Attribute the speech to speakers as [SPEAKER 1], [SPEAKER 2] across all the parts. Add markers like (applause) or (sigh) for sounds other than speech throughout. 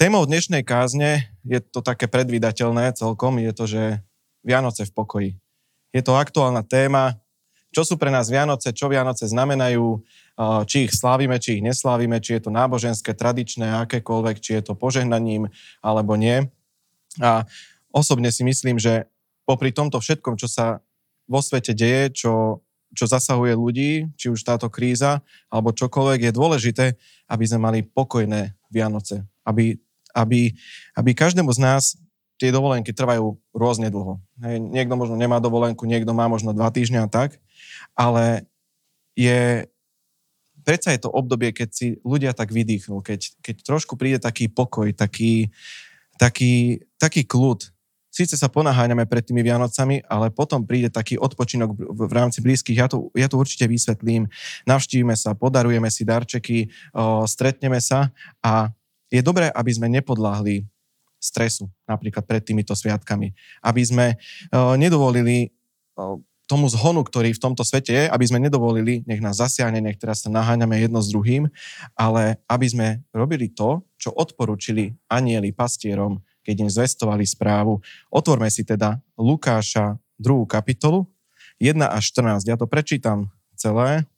[SPEAKER 1] Témou dnešnej kázne je to také predvídateľné celkom, je to, že Vianoce v pokoji. Je to aktuálna téma, čo sú pre nás Vianoce, čo Vianoce znamenajú, či ich slávime, či ich neslávime, či je to náboženské, tradičné, akékoľvek, či je to požehnaním alebo nie. A osobne si myslím, že popri tomto všetkom, čo sa vo svete deje, čo, čo zasahuje ľudí, či už táto kríza alebo čokoľvek, je dôležité, aby sme mali pokojné Vianoce. Aby aby, aby každému z nás tie dovolenky trvajú rôzne dlho. Hej, niekto možno nemá dovolenku, niekto má možno dva týždňa a tak, ale je, predsa je to obdobie, keď si ľudia tak vydýchnú, keď, keď trošku príde taký pokoj, taký, taký, taký kľud. Síce sa ponaháňame pred tými Vianocami, ale potom príde taký odpočinok v rámci blízkych. Ja to, ja to určite vysvetlím. Navštívime sa, podarujeme si darčeky, o, stretneme sa a je dobré, aby sme nepodláhli stresu napríklad pred týmito sviatkami. Aby sme uh, nedovolili uh, tomu zhonu, ktorý v tomto svete je, aby sme nedovolili, nech nás zasiahne, nech teraz sa naháňame jedno s druhým, ale aby sme robili to, čo odporučili anieli pastierom, keď im zvestovali správu. Otvorme si teda Lukáša 2. kapitolu, 1 až 14. Ja to prečítam celé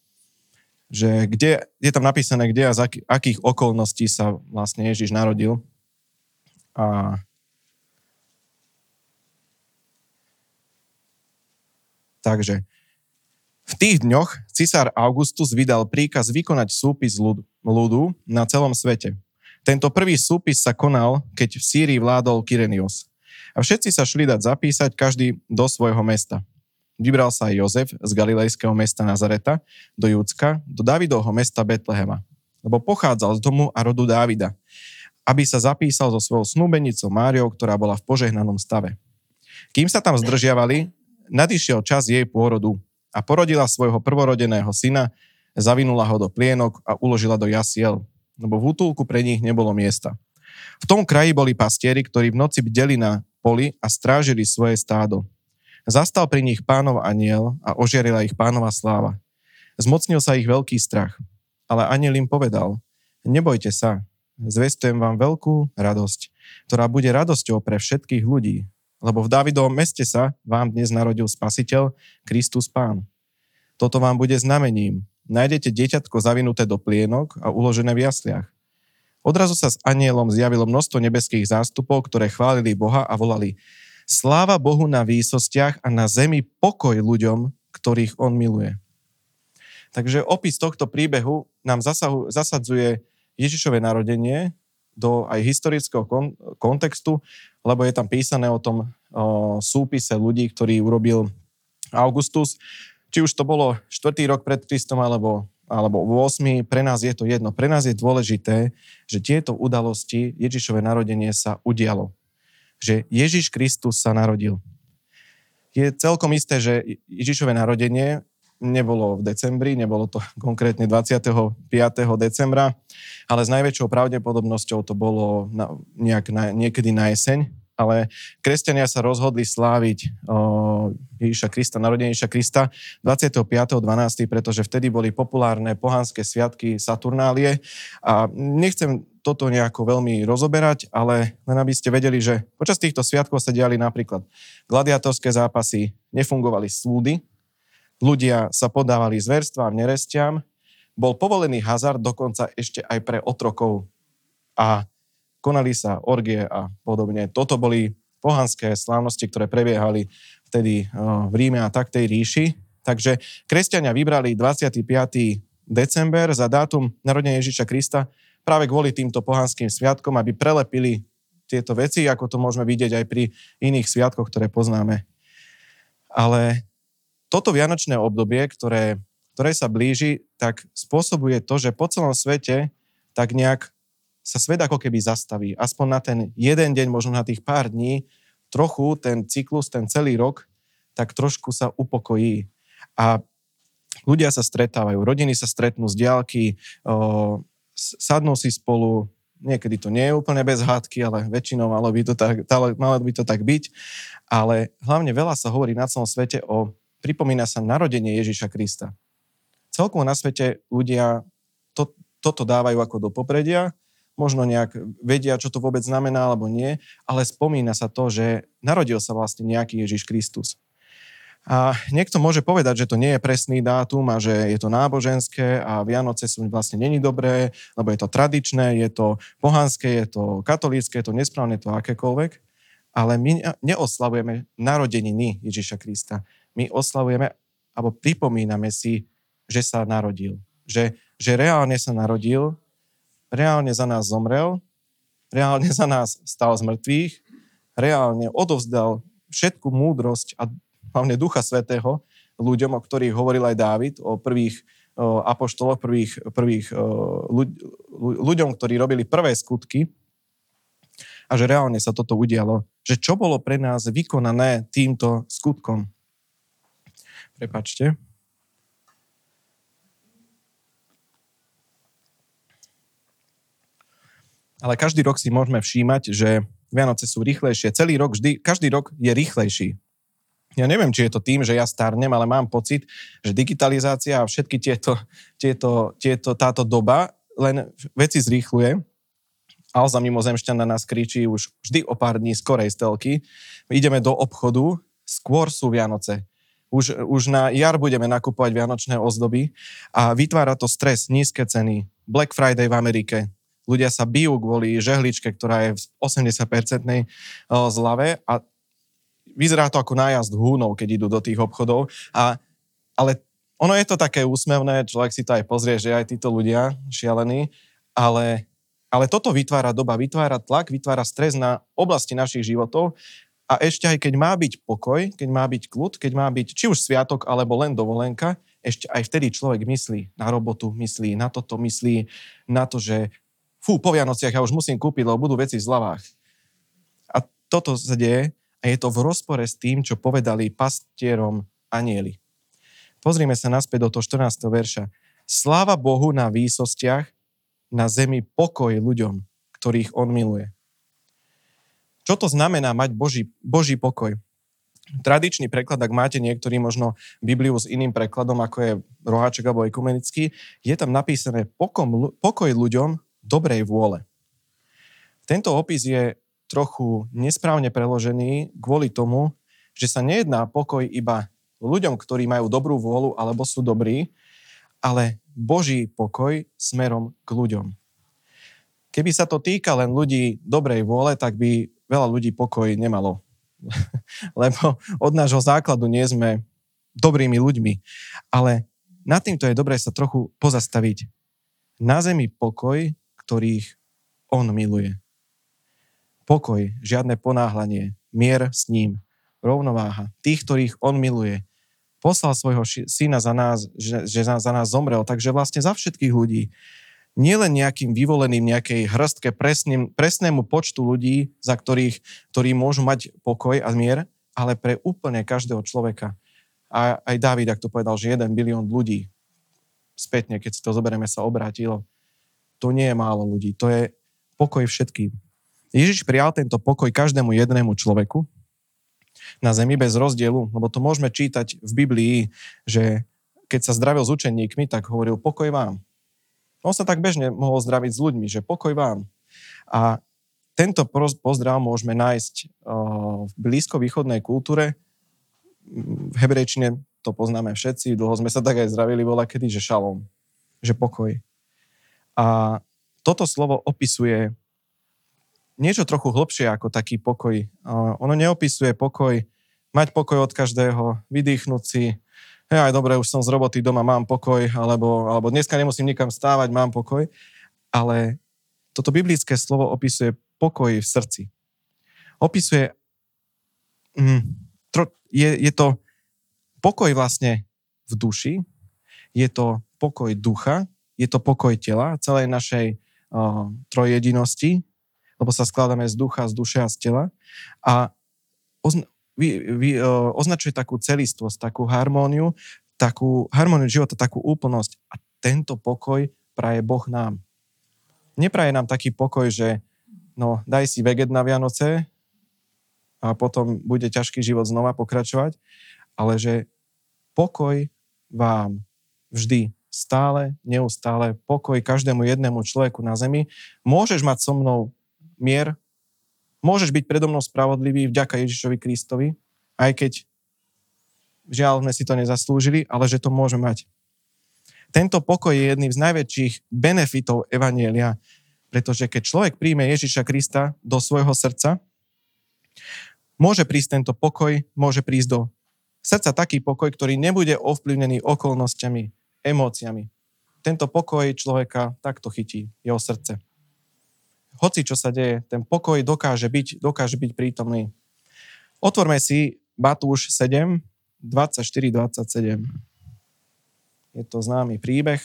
[SPEAKER 1] že kde, je tam napísané, kde a z akých okolností sa vlastne Ježiš narodil. A Takže v tých dňoch cisár Augustus vydal príkaz vykonať súpis ľudu na celom svete. Tento prvý súpis sa konal, keď v Sýrii vládol Kyrenios. A všetci sa šli dať zapísať každý do svojho mesta. Vybral sa aj Jozef z galilejského mesta Nazareta do Júcka, do Davidovho mesta Betlehema, lebo pochádzal z domu a rodu Dávida, aby sa zapísal so svojou snúbenicou Máriou, ktorá bola v požehnanom stave. Kým sa tam zdržiavali, nadišiel čas jej pôrodu a porodila svojho prvorodeného syna, zavinula ho do plienok a uložila do jasiel, lebo v útulku pre nich nebolo miesta. V tom kraji boli pastieri, ktorí v noci bdeli na poli a strážili svoje stádo. Zastal pri nich pánov aniel a ožiarila ich pánova sláva. Zmocnil sa ich veľký strach. Ale aniel im povedal, nebojte sa, zvestujem vám veľkú radosť, ktorá bude radosťou pre všetkých ľudí, lebo v Dávidovom meste sa vám dnes narodil spasiteľ, Kristus Pán. Toto vám bude znamením. Nájdete dieťatko zavinuté do plienok a uložené v jasliach. Odrazu sa s anielom zjavilo množstvo nebeských zástupov, ktoré chválili Boha a volali Sláva Bohu na výsostiach a na zemi pokoj ľuďom, ktorých On miluje. Takže opis tohto príbehu nám zasahu, zasadzuje Ježišové narodenie do aj historického kon, kontextu, lebo je tam písané o tom o, súpise ľudí, ktorý urobil Augustus. Či už to bolo 4. rok pred Kristom alebo, alebo 8. Pre nás je to jedno. Pre nás je dôležité, že tieto udalosti Ježišové narodenie sa udialo že Ježiš Kristus sa narodil. Je celkom isté, že Ježišové narodenie nebolo v decembri, nebolo to (laughs) konkrétne 25. decembra, ale s najväčšou pravdepodobnosťou to bolo na, nejak na, niekedy na jeseň, ale kresťania sa rozhodli sláviť o, Ježiša Krista, narodenie Ježiša Krista 25.12., pretože vtedy boli populárne pohanské sviatky Saturnálie a nechcem toto nejako veľmi rozoberať, ale len aby ste vedeli, že počas týchto sviatkov sa diali napríklad gladiatorské zápasy, nefungovali súdy, ľudia sa podávali zverstvám, nerestiam, bol povolený hazard dokonca ešte aj pre otrokov a konali sa orgie a podobne. Toto boli pohanské slávnosti, ktoré prebiehali vtedy v Ríme a tak tej ríši. Takže kresťania vybrali 25. december za dátum narodenia Ježiša Krista práve kvôli týmto pohanským sviatkom, aby prelepili tieto veci, ako to môžeme vidieť aj pri iných sviatkoch, ktoré poznáme. Ale toto vianočné obdobie, ktoré, ktoré sa blíži, tak spôsobuje to, že po celom svete tak nejak sa svet ako keby zastaví. Aspoň na ten jeden deň, možno na tých pár dní, trochu ten cyklus, ten celý rok, tak trošku sa upokojí. A ľudia sa stretávajú, rodiny sa stretnú z diálky, sadnú si spolu, niekedy to nie je úplne bez hádky, ale väčšinou malo by to tak, malo by to tak byť. Ale hlavne veľa sa hovorí na celom svete o, pripomína sa narodenie Ježiša Krista. Celkovo na svete ľudia to, toto dávajú ako do popredia, možno nejak vedia, čo to vôbec znamená alebo nie, ale spomína sa to, že narodil sa vlastne nejaký Ježiš Kristus. A niekto môže povedať, že to nie je presný dátum a že je to náboženské a Vianoce sú vlastne není dobré, lebo je to tradičné, je to pohanské, je to katolícke, je to nesprávne, to akékoľvek. Ale my neoslavujeme narodeniny Ježiša Krista. My oslavujeme alebo pripomíname si, že sa narodil. Že, že reálne sa narodil, reálne za nás zomrel, reálne za nás stal z mŕtvych, reálne odovzdal všetku múdrosť a hlavne Ducha Svetého, ľuďom, o ktorých hovoril aj Dávid, o prvých o apoštoloch, prvých, prvých ľuď, ľuďom, ktorí robili prvé skutky a že reálne sa toto udialo. Že čo bolo pre nás vykonané týmto skutkom? Prepačte. Ale každý rok si môžeme všímať, že Vianoce sú rýchlejšie. Celý rok, vždy, každý rok je rýchlejší. Ja neviem, či je to tým, že ja starnem, ale mám pocit, že digitalizácia a všetky tieto, tieto, tieto, táto doba len veci zrýchluje. Alza mimozemšťan na nás kričí už vždy o pár dní skorej z telky. Ideme do obchodu, skôr sú Vianoce. Už, už na jar budeme nakupovať vianočné ozdoby a vytvára to stres, nízke ceny. Black Friday v Amerike. Ľudia sa bijú kvôli žehličke, ktorá je v 80-percentnej zlave a vyzerá to ako nájazd húnov, keď idú do tých obchodov. A, ale ono je to také úsmevné, človek si to aj pozrie, že aj títo ľudia šialení, ale, ale toto vytvára doba, vytvára tlak, vytvára stres na oblasti našich životov a ešte aj keď má byť pokoj, keď má byť kľud, keď má byť či už sviatok alebo len dovolenka, ešte aj vtedy človek myslí na robotu, myslí na toto, myslí na to, že fú, po Vianociach ja už musím kúpiť, lebo budú veci v zľavách. A toto sa deje a je to v rozpore s tým, čo povedali pastierom anieli. Pozrime sa naspäť do toho 14. verša. Sláva Bohu na výsostiach, na zemi pokoj ľuďom, ktorých On miluje. Čo to znamená mať Boží, Boží pokoj? Tradičný preklad, ak máte niektorý možno Bibliu s iným prekladom, ako je roháček alebo ekumenický, je tam napísané pokoj, pokoj ľuďom dobrej vôle. Tento opis je trochu nesprávne preložený kvôli tomu, že sa nejedná pokoj iba ľuďom, ktorí majú dobrú vôľu alebo sú dobrí, ale Boží pokoj smerom k ľuďom. Keby sa to týka len ľudí dobrej vôle, tak by veľa ľudí pokoj nemalo. (laughs) Lebo od nášho základu nie sme dobrými ľuďmi. Ale nad týmto je dobré sa trochu pozastaviť. Na zemi pokoj, ktorých on miluje. Pokoj, žiadne ponáhlanie, mier s ním, rovnováha. Tých, ktorých on miluje. Poslal svojho syna za nás, že, že za nás zomrel. Takže vlastne za všetkých ľudí. Nielen nejakým vyvoleným nejakej hrstke presným, presnému počtu ľudí, za ktorých, ktorí môžu mať pokoj a mier, ale pre úplne každého človeka. A aj Dávid, ak to povedal, že jeden bilión ľudí spätne, keď si to zoberieme, sa obrátilo. To nie je málo ľudí, to je pokoj všetkým. Ježiš prijal tento pokoj každému jednému človeku na zemi bez rozdielu, lebo to môžeme čítať v Biblii, že keď sa zdravil s učeníkmi, tak hovoril pokoj vám. On sa tak bežne mohol zdraviť s ľuďmi, že pokoj vám. A tento pozdrav môžeme nájsť v blízko-východnej kultúre. V hebrejčine to poznáme všetci, dlho sme sa tak aj zdravili, bola kedy, že šalom, že pokoj. A toto slovo opisuje niečo trochu hlbšie ako taký pokoj. Ono neopisuje pokoj, mať pokoj od každého, vydýchnuť si, hej, aj dobre, už som z roboty doma, mám pokoj, alebo, alebo dneska nemusím nikam stávať, mám pokoj. Ale toto biblické slovo opisuje pokoj v srdci. Opisuje, mm, tro, je, je to pokoj vlastne v duši, je to pokoj ducha, je to pokoj tela, celej našej uh, trojjedinosti, lebo sa skladáme z ducha, z duše a z tela. A ozna- vy, vy, uh, označuje takú celistvosť, takú harmóniu, takú harmóniu života, takú úplnosť. A tento pokoj praje Boh nám. Nepraje nám taký pokoj, že no, daj si veget na Vianoce a potom bude ťažký život znova pokračovať, ale že pokoj vám vždy stále, neustále pokoj každému jednému človeku na zemi. Môžeš mať so mnou mier, môžeš byť predo mnou spravodlivý vďaka Ježišovi Kristovi, aj keď žiaľ sme si to nezaslúžili, ale že to môže mať. Tento pokoj je jedným z najväčších benefitov Evanielia, pretože keď človek príjme Ježiša Krista do svojho srdca, môže prísť tento pokoj, môže prísť do srdca taký pokoj, ktorý nebude ovplyvnený okolnostiami, emóciami. Tento pokoj človeka takto chytí, jeho srdce. Hoci čo sa deje, ten pokoj dokáže byť, dokáže byť prítomný. Otvorme si Matúš 7, 24, 27. Je to známy príbeh.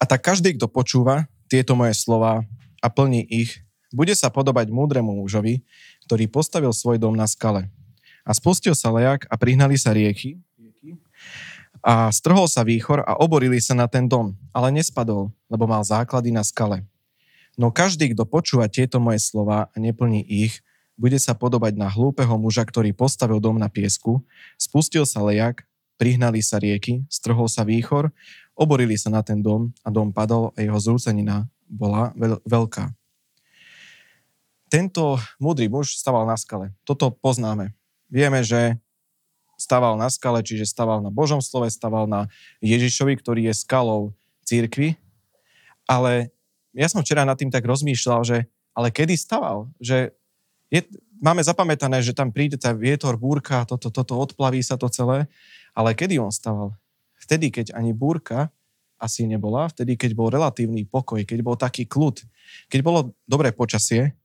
[SPEAKER 1] A tak každý, kto počúva tieto moje slova a plní ich, bude sa podobať múdremu mužovi, ktorý postavil svoj dom na skale. A spustil sa lejak a prihnali sa rieky a strhol sa výchor a oborili sa na ten dom, ale nespadol, lebo mal základy na skale. No každý, kto počúva tieto moje slova a neplní ich, bude sa podobať na hlúpeho muža, ktorý postavil dom na piesku, spustil sa lejak, prihnali sa rieky, strhol sa výchor Oborili sa na ten dom a dom padol a jeho zrúcenina bola veľ- veľká. Tento múdry muž staval na skale. Toto poznáme. Vieme, že staval na skale, čiže staval na Božom slove, staval na Ježišovi, ktorý je skalou církvy. Ale ja som včera nad tým tak rozmýšľal, že ale kedy staval? Že je, máme zapamätané, že tam príde tá vietor, búrka, toto, toto, odplaví sa to celé, ale kedy on staval? Vtedy, keď ani búrka asi nebola, vtedy, keď bol relatívny pokoj, keď bol taký kľud, keď bolo dobré počasie,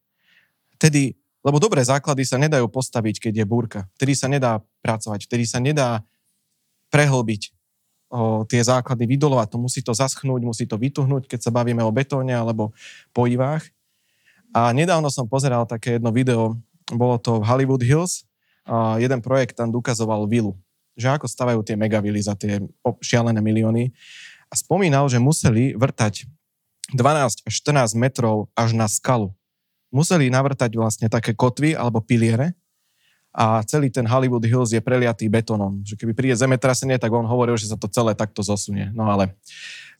[SPEAKER 1] vtedy, lebo dobré základy sa nedajú postaviť, keď je búrka. Vtedy sa nedá pracovať, vtedy sa nedá prehlbiť o, tie základy, vydolovať to, musí to zaschnúť, musí to vytuhnúť, keď sa bavíme o betóne alebo pojivách. A nedávno som pozeral také jedno video, bolo to v Hollywood Hills, a jeden projekt tam ukazoval vilu že ako stavajú tie megavily za tie šialené milióny. A spomínal, že museli vrtať 12 až 14 metrov až na skalu. Museli navrtať vlastne také kotvy alebo piliere a celý ten Hollywood Hills je preliatý betónom. Že keby príde zemetrasenie, tak on hovoril, že sa to celé takto zosunie. No ale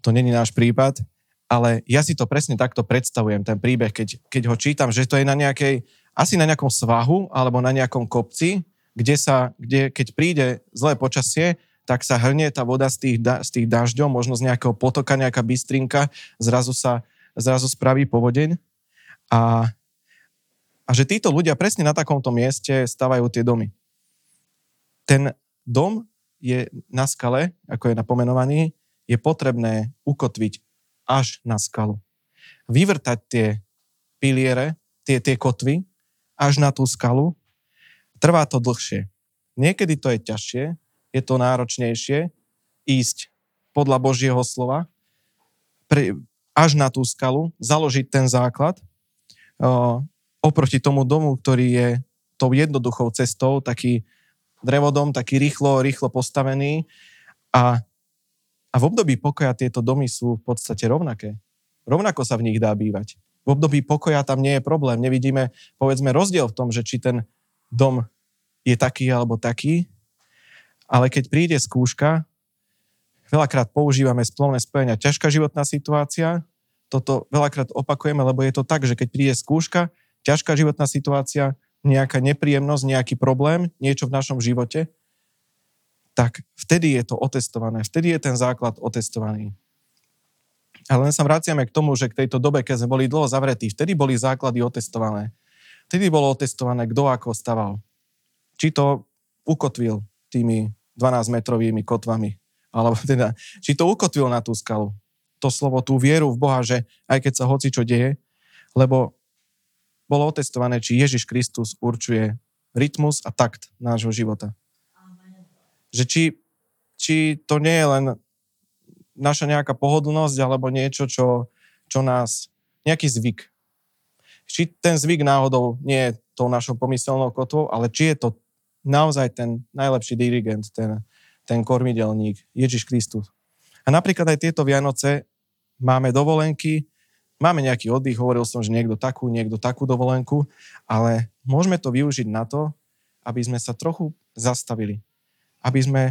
[SPEAKER 1] to není náš prípad. Ale ja si to presne takto predstavujem, ten príbeh, keď, keď ho čítam, že to je na nejakej, asi na nejakom svahu alebo na nejakom kopci, kde, sa, kde keď príde zlé počasie, tak sa hrnie tá voda z tých, da, z tých dažďov, možno z nejakého potoka, nejaká bystrinka, zrazu sa zrazu spraví povodeň. A, a že títo ľudia presne na takomto mieste stavajú tie domy. Ten dom je na skale, ako je napomenovaný, je potrebné ukotviť až na skalu. Vyvrtať tie piliere, tie, tie kotvy až na tú skalu Trvá to dlhšie. Niekedy to je ťažšie, je to náročnejšie ísť podľa Božieho slova pre, až na tú skalu, založiť ten základ o, oproti tomu domu, ktorý je tou jednoduchou cestou, taký drevodom, taký rýchlo, rýchlo postavený a, a v období pokoja tieto domy sú v podstate rovnaké. Rovnako sa v nich dá bývať. V období pokoja tam nie je problém. Nevidíme, povedzme, rozdiel v tom, že či ten dom je taký alebo taký, ale keď príde skúška, veľakrát používame splovné spojenia ťažká životná situácia, toto veľakrát opakujeme, lebo je to tak, že keď príde skúška, ťažká životná situácia, nejaká nepríjemnosť, nejaký problém, niečo v našom živote, tak vtedy je to otestované, vtedy je ten základ otestovaný. Ale len sa vraciame k tomu, že k tejto dobe, keď sme boli dlho zavretí, vtedy boli základy otestované. Vtedy bolo otestované, kto ako staval. Či to ukotvil tými 12-metrovými kotvami, alebo teda, či to ukotvil na tú skalu. To slovo, tú vieru v Boha, že aj keď sa hoci čo deje, lebo bolo otestované, či Ježiš Kristus určuje rytmus a takt nášho života. Amen. Že či, či to nie je len naša nejaká pohodlnosť alebo niečo, čo, čo nás, nejaký zvyk. Či ten zvyk náhodou nie je tou našou pomyselnou kotvou, ale či je to naozaj ten najlepší dirigent, ten, ten kormidelník, Ježiš Kristus. A napríklad aj tieto Vianoce máme dovolenky Máme nejaký oddych, hovoril som, že niekto takú, niekto takú dovolenku, ale môžeme to využiť na to, aby sme sa trochu zastavili. Aby sme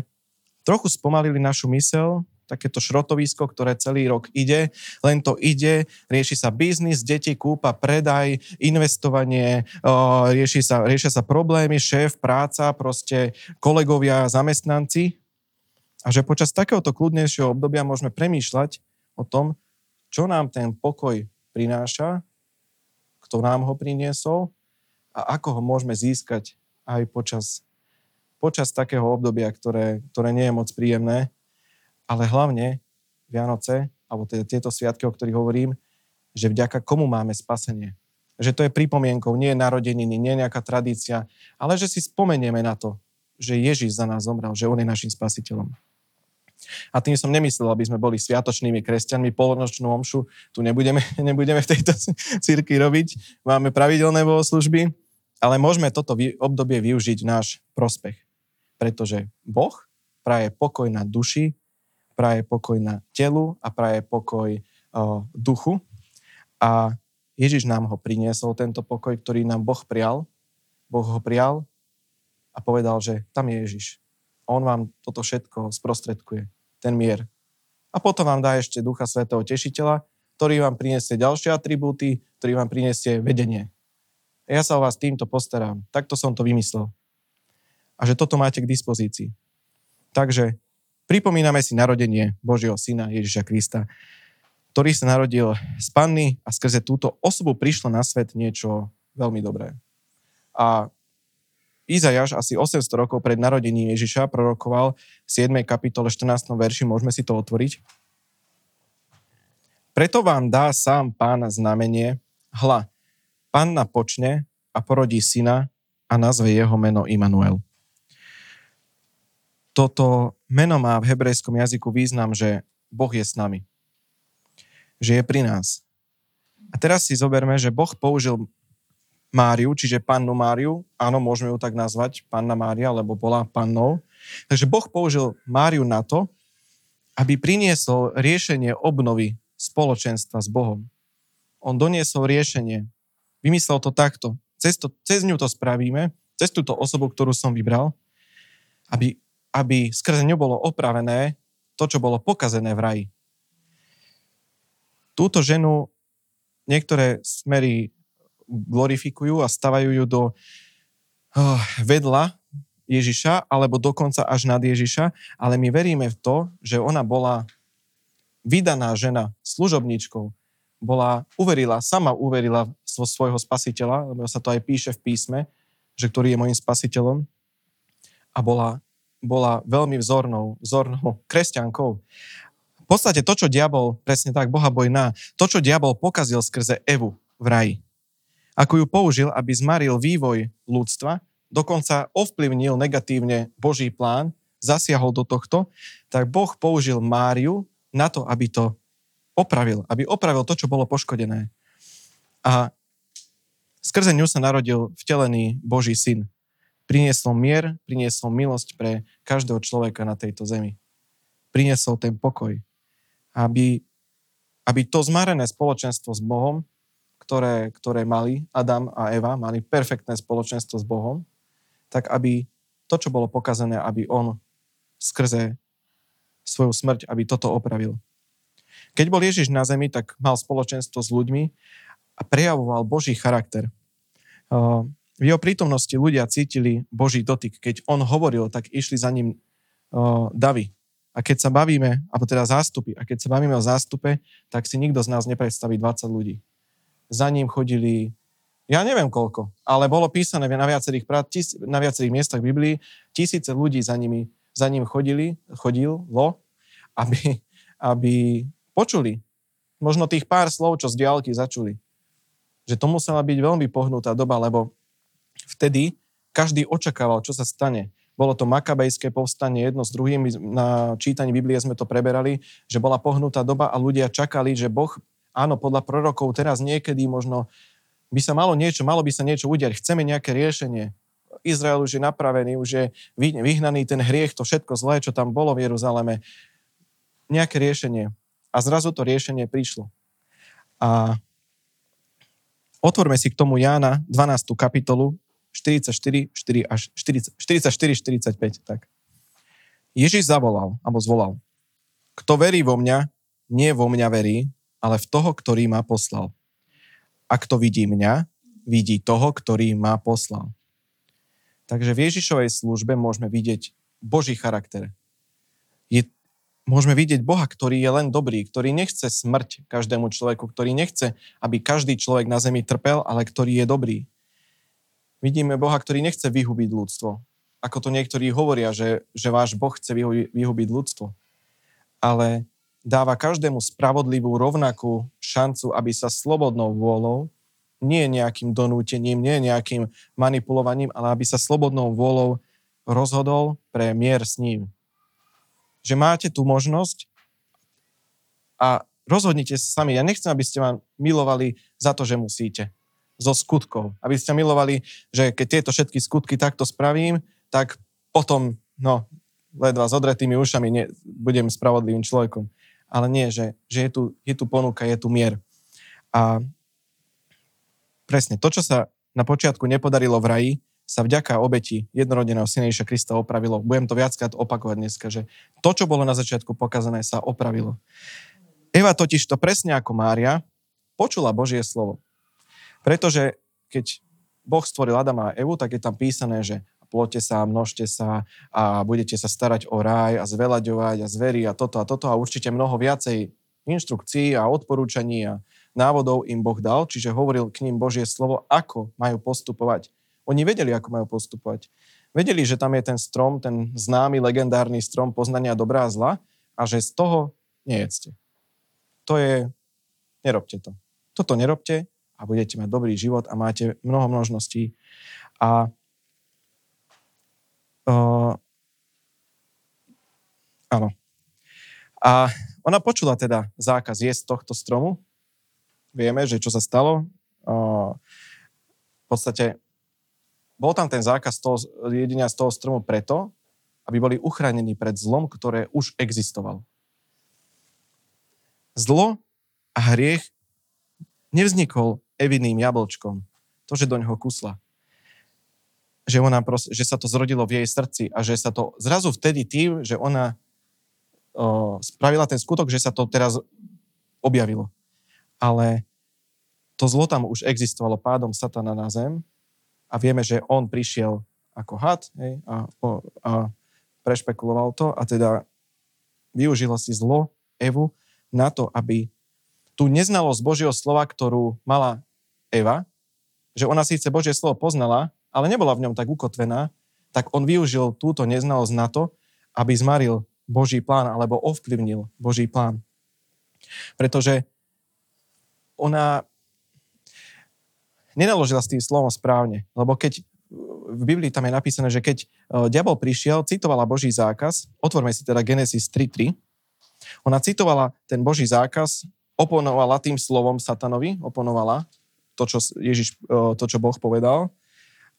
[SPEAKER 1] trochu spomalili našu mysel, takéto šrotovisko, ktoré celý rok ide, len to ide, rieši sa biznis, deti, kúpa, predaj, investovanie, rieši sa, riešia sa problémy, šéf, práca, proste kolegovia, zamestnanci. A že počas takéhoto kľudnejšieho obdobia môžeme premýšľať o tom, čo nám ten pokoj prináša, kto nám ho priniesol a ako ho môžeme získať aj počas, počas takého obdobia, ktoré, ktoré nie je moc príjemné, ale hlavne Vianoce, alebo teda tieto sviatky, o ktorých hovorím, že vďaka komu máme spasenie. Že to je pripomienkou, nie je narodeniny, nie je nejaká tradícia, ale že si spomenieme na to, že Ježiš za nás zomrel, že On je našim spasiteľom. A tým som nemyslel, aby sme boli sviatočnými kresťanmi, polonočnú omšu tu nebudeme, (laughs) nebudeme v tejto (laughs) círky robiť. Máme pravidelné bohoslužby, ale môžeme toto obdobie využiť v náš prospech. Pretože Boh praje pokoj na duši, praje pokoj na telu a praje pokoj o, duchu. A Ježiš nám ho priniesol, tento pokoj, ktorý nám Boh prial. Boh ho prial a povedal, že tam je Ježiš. On vám toto všetko sprostredkuje, ten mier. A potom vám dá ešte Ducha Svetého Tešiteľa, ktorý vám priniesie ďalšie atribúty, ktorý vám priniesie vedenie. A ja sa o vás týmto postarám. Takto som to vymyslel. A že toto máte k dispozícii. Takže pripomíname si narodenie Božieho Syna Ježiša Krista, ktorý sa narodil z panny a skrze túto osobu prišlo na svet niečo veľmi dobré. A Izajaš asi 800 rokov pred narodením Ježiša prorokoval v 7. kapitole 14. verši, môžeme si to otvoriť. Preto vám dá sám pán znamenie, hla, panna počne a porodí syna a nazve jeho meno Immanuel. Toto meno má v hebrejskom jazyku význam, že Boh je s nami. Že je pri nás. A teraz si zoberme, že Boh použil Máriu, čiže pannu Máriu. Áno, môžeme ju tak nazvať, panna Mária, lebo bola pannou. Takže Boh použil Máriu na to, aby priniesol riešenie obnovy spoločenstva s Bohom. On doniesol riešenie. Vymyslel to takto. Cez, to, cez ňu to spravíme, cez túto osobu, ktorú som vybral, aby, aby skrze ňu bolo opravené to, čo bolo pokazené v raji. Túto ženu niektoré smery glorifikujú a stavajú ju do oh, vedla Ježiša, alebo dokonca až nad Ježiša, ale my veríme v to, že ona bola vydaná žena, služobníčkou, bola, uverila, sama uverila vo svojho spasiteľa, lebo sa to aj píše v písme, že ktorý je môjim spasiteľom a bola, bola veľmi vzornou, vzornou kresťankou. V podstate to, čo diabol, presne tak, Boha bojná, to, čo diabol pokazil skrze Evu v raji, ako ju použil, aby zmaril vývoj ľudstva, dokonca ovplyvnil negatívne Boží plán, zasiahol do tohto, tak Boh použil Máriu na to, aby to opravil, aby opravil to, čo bolo poškodené. A skrze ňu sa narodil vtelený Boží syn. Priniesol mier, priniesol milosť pre každého človeka na tejto zemi. Priniesol ten pokoj. Aby, aby to zmarené spoločenstvo s Bohom ktoré, ktoré mali Adam a Eva, mali perfektné spoločenstvo s Bohom, tak aby to, čo bolo pokazané, aby on skrze svoju smrť, aby toto opravil. Keď bol Ježiš na zemi, tak mal spoločenstvo s ľuďmi a prejavoval Boží charakter. V jeho prítomnosti ľudia cítili Boží dotyk. Keď on hovoril, tak išli za ním davy. A keď sa bavíme, alebo teda zástupy, a keď sa bavíme o zástupe, tak si nikto z nás nepredstaví 20 ľudí za ním chodili, ja neviem koľko, ale bolo písané na viacerých, na viacerých miestach Biblii, tisíce ľudí za, nimi, za ním chodili, chodilo, aby, aby počuli možno tých pár slov, čo z diálky začuli. Že to musela byť veľmi pohnutá doba, lebo vtedy každý očakával, čo sa stane. Bolo to makabejské povstanie jedno s druhým, na čítaní Biblie sme to preberali, že bola pohnutá doba a ľudia čakali, že Boh áno, podľa prorokov teraz niekedy možno by sa malo niečo, malo by sa niečo udiať. Chceme nejaké riešenie. Izrael už je napravený, už je vyhnaný ten hriech, to všetko zlé, čo tam bolo v Jeruzaleme. Nejaké riešenie. A zrazu to riešenie prišlo. A otvorme si k tomu Jána 12. kapitolu 44, 4 až 40, 44, 45. Tak. Ježiš zavolal, alebo zvolal. Kto verí vo mňa, nie vo mňa verí, ale v toho, ktorý ma poslal. A kto vidí mňa, vidí toho, ktorý ma poslal. Takže v Ježišovej službe môžeme vidieť Boží charakter. Je, môžeme vidieť Boha, ktorý je len dobrý, ktorý nechce smrť každému človeku, ktorý nechce, aby každý človek na zemi trpel, ale ktorý je dobrý. Vidíme Boha, ktorý nechce vyhubiť ľudstvo. Ako to niektorí hovoria, že, že váš Boh chce vyhubiť ľudstvo. Ale dáva každému spravodlivú rovnakú šancu, aby sa slobodnou vôľou nie nejakým donútením, nie nejakým manipulovaním, ale aby sa slobodnou vôľou rozhodol pre mier s ním. Že máte tú možnosť a rozhodnite sa sami. Ja nechcem, aby ste ma milovali za to, že musíte. Zo skutkov. Aby ste milovali, že keď tieto všetky skutky takto spravím, tak potom, no, ledva s odretými ušami nie, budem spravodlivým človekom. Ale nie, že, že je, tu, je tu ponuka, je tu mier. A presne to, čo sa na počiatku nepodarilo v raji, sa vďaka obeti jednorodeného syna Krista opravilo. Budem to viackrát opakovať dneska, že to, čo bolo na začiatku pokazané, sa opravilo. Eva totiž to presne ako Mária počula Božie slovo. Pretože keď Boh stvoril Adama a Evu, tak je tam písané, že plote sa, množte sa a budete sa starať o ráj a zvelaďovať a zvery a toto a toto a určite mnoho viacej inštrukcií a odporúčaní a návodov im Boh dal, čiže hovoril k ním Božie slovo, ako majú postupovať. Oni vedeli, ako majú postupovať. Vedeli, že tam je ten strom, ten známy legendárny strom poznania dobrá a zla a že z toho nejedzte. To je, nerobte to. Toto nerobte a budete mať dobrý život a máte mnoho množností. A uh, áno. A ona počula teda zákaz jesť tohto stromu vieme, že čo sa stalo. V podstate bol tam ten zákaz toho, jedenia z toho stromu preto, aby boli uchránení pred zlom, ktoré už existoval. Zlo a hriech nevznikol eviným jablčkom. To, že do ňoho kusla. Že, ona pros- že sa to zrodilo v jej srdci a že sa to zrazu vtedy tým, že ona o, spravila ten skutok, že sa to teraz objavilo. Ale to zlo tam už existovalo pádom satana na zem a vieme, že on prišiel ako had hej, a, a prešpekuloval to a teda využila si zlo Evu na to, aby tú neznalosť Božieho slova, ktorú mala Eva, že ona síce Božie slovo poznala, ale nebola v ňom tak ukotvená, tak on využil túto neznalosť na to, aby zmaril Boží plán alebo ovplyvnil Boží plán. Pretože ona nenaložila s tým slovom správne. Lebo keď v Biblii tam je napísané, že keď e, diabol prišiel, citovala Boží zákaz, otvorme si teda Genesis 3.3, ona citovala ten Boží zákaz, oponovala tým slovom satanovi, oponovala to, čo, Ježiš, to, čo Boh povedal,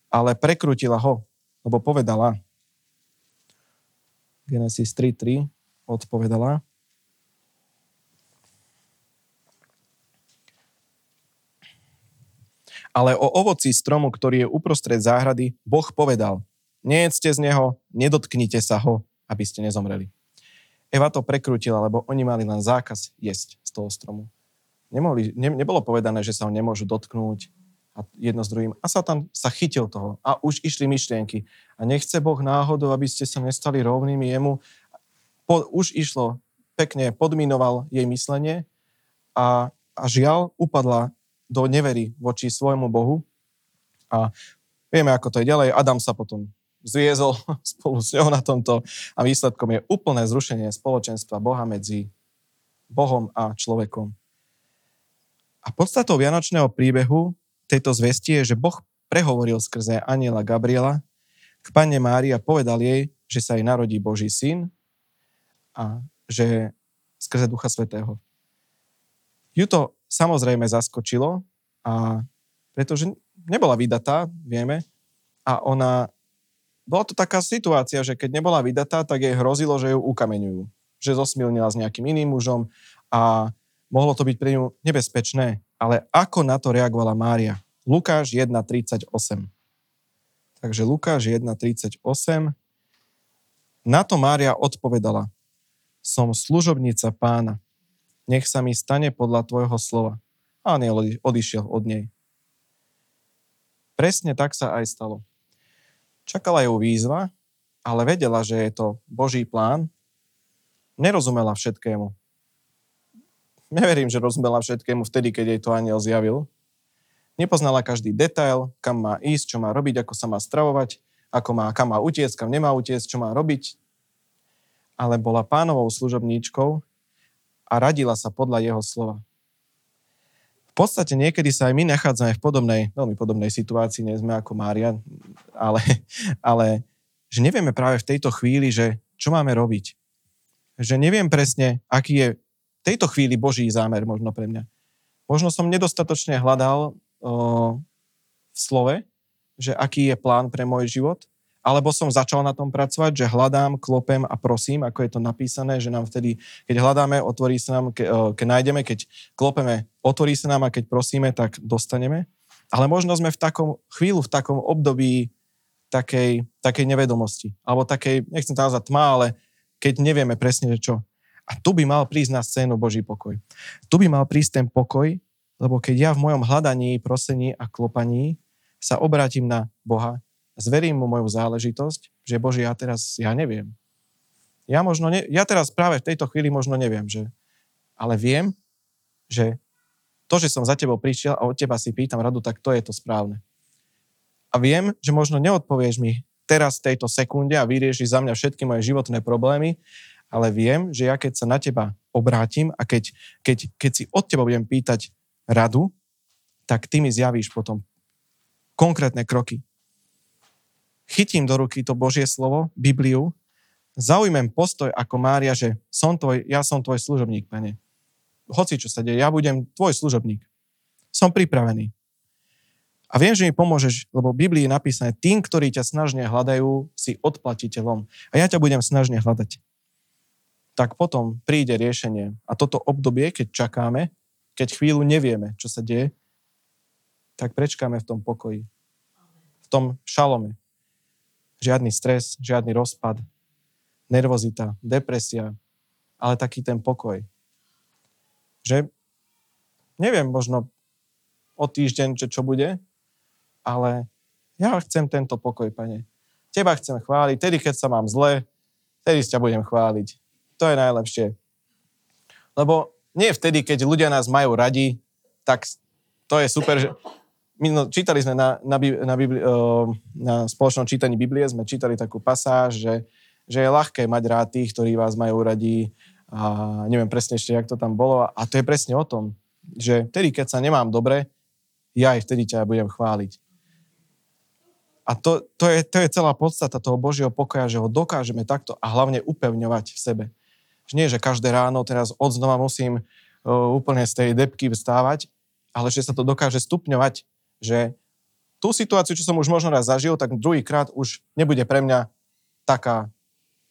[SPEAKER 1] ale prekrutila ho, lebo povedala, Genesis 3.3 odpovedala, Ale o ovoci stromu, ktorý je uprostred záhrady, Boh povedal, nejedzte z neho, nedotknite sa ho, aby ste nezomreli. Eva to prekrútila, lebo oni mali len zákaz jesť z toho stromu. Nemohli, ne, nebolo povedané, že sa ho nemôžu dotknúť a jedno s druhým. A sa tam sa chytil toho a už išli myšlienky. A nechce Boh náhodou, aby ste sa nestali rovnými jemu. Po, už išlo pekne, podminoval jej myslenie a, a žiaľ upadla do nevery voči svojmu Bohu. A vieme, ako to je ďalej. Adam sa potom zviezol (laughs) spolu s ňou na tomto a výsledkom je úplné zrušenie spoločenstva Boha medzi Bohom a človekom. A podstatou Vianočného príbehu tejto zvesti je, že Boh prehovoril skrze aniela Gabriela k Panne Márii a povedal jej, že sa jej narodí Boží syn a že skrze Ducha Svetého. Ju to samozrejme zaskočilo, a pretože nebola vydatá, vieme, a ona, bola to taká situácia, že keď nebola vydatá, tak jej hrozilo, že ju ukameňujú, že zosmilnila s nejakým iným mužom a mohlo to byť pre ňu nebezpečné, ale ako na to reagovala Mária? Lukáš 1.38. Takže Lukáš 1.38. Na to Mária odpovedala, som služobnica pána, nech sa mi stane podľa tvojho slova. A aniel odišiel od nej. Presne tak sa aj stalo. Čakala ju výzva, ale vedela, že je to Boží plán. Nerozumela všetkému. Neverím, že rozumela všetkému vtedy, keď jej to aniel zjavil. Nepoznala každý detail, kam má ísť, čo má robiť, ako sa má stravovať, ako má, kam má utiecť, kam nemá utiecť, čo má robiť. Ale bola pánovou služobníčkou a radila sa podľa jeho slova. V podstate niekedy sa aj my nachádzame v podobnej, veľmi podobnej situácii, nie sme ako Mária, ale, ale že nevieme práve v tejto chvíli, že čo máme robiť. Že neviem presne, aký je tejto chvíli Boží zámer možno pre mňa. Možno som nedostatočne hľadal o, v slove, že aký je plán pre môj život alebo som začal na tom pracovať, že hľadám, klopem a prosím, ako je to napísané, že nám vtedy, keď hľadáme, otvorí sa nám, ke, keď nájdeme, keď klopeme, otvorí sa nám a keď prosíme, tak dostaneme. Ale možno sme v takom chvíľu, v takom období takej, takej nevedomosti. Alebo takej, nechcem to nazvať tma, ale keď nevieme presne, čo. A tu by mal prísť na scénu Boží pokoj. Tu by mal prísť ten pokoj, lebo keď ja v mojom hľadaní, prosení a klopaní sa obrátim na Boha, zverím mu moju záležitosť, že Bože, ja teraz, ja neviem. Ja, možno ne, ja teraz práve v tejto chvíli možno neviem, že, ale viem, že to, že som za tebou prišiel a od teba si pýtam radu, tak to je to správne. A viem, že možno neodpovieš mi teraz v tejto sekunde a vyriešiš za mňa všetky moje životné problémy, ale viem, že ja keď sa na teba obrátim a keď, keď, keď si od teba budem pýtať radu, tak ty mi zjavíš potom konkrétne kroky chytím do ruky to Božie slovo, Bibliu, zaujmem postoj ako Mária, že som tvoj, ja som tvoj služobník, pane. Hoci čo sa deje, ja budem tvoj služobník. Som pripravený. A viem, že mi pomôžeš, lebo v Biblii je napísané, tým, ktorí ťa snažne hľadajú, si odplatiteľom. A ja ťa budem snažne hľadať. Tak potom príde riešenie. A toto obdobie, keď čakáme, keď chvíľu nevieme, čo sa deje, tak prečkáme v tom pokoji. V tom šalome. Žiadny stres, žiadny rozpad, nervozita, depresia, ale taký ten pokoj. Že neviem možno o týždeň, čo, čo bude, ale ja chcem tento pokoj, pane. Teba chcem chváliť, tedy keď sa mám zle, tedy ťa budem chváliť. To je najlepšie. Lebo nie vtedy, keď ľudia nás majú radi, tak to je super, že my no, čítali sme na, na, na, Bibli, na spoločnom čítaní Biblie, sme čítali takú pasáž, že, že je ľahké mať rád tých, ktorí vás majú radi a neviem presne ešte, jak to tam bolo. A to je presne o tom, že vtedy, keď sa nemám dobre, ja aj vtedy ťa budem chváliť. A to, to, je, to je celá podstata toho Božieho pokoja, že ho dokážeme takto a hlavne upevňovať v sebe. Že nie, že každé ráno teraz odznova musím uh, úplne z tej depky vstávať, ale že sa to dokáže stupňovať že tú situáciu, čo som už možno raz zažil, tak druhýkrát už nebude pre mňa taká,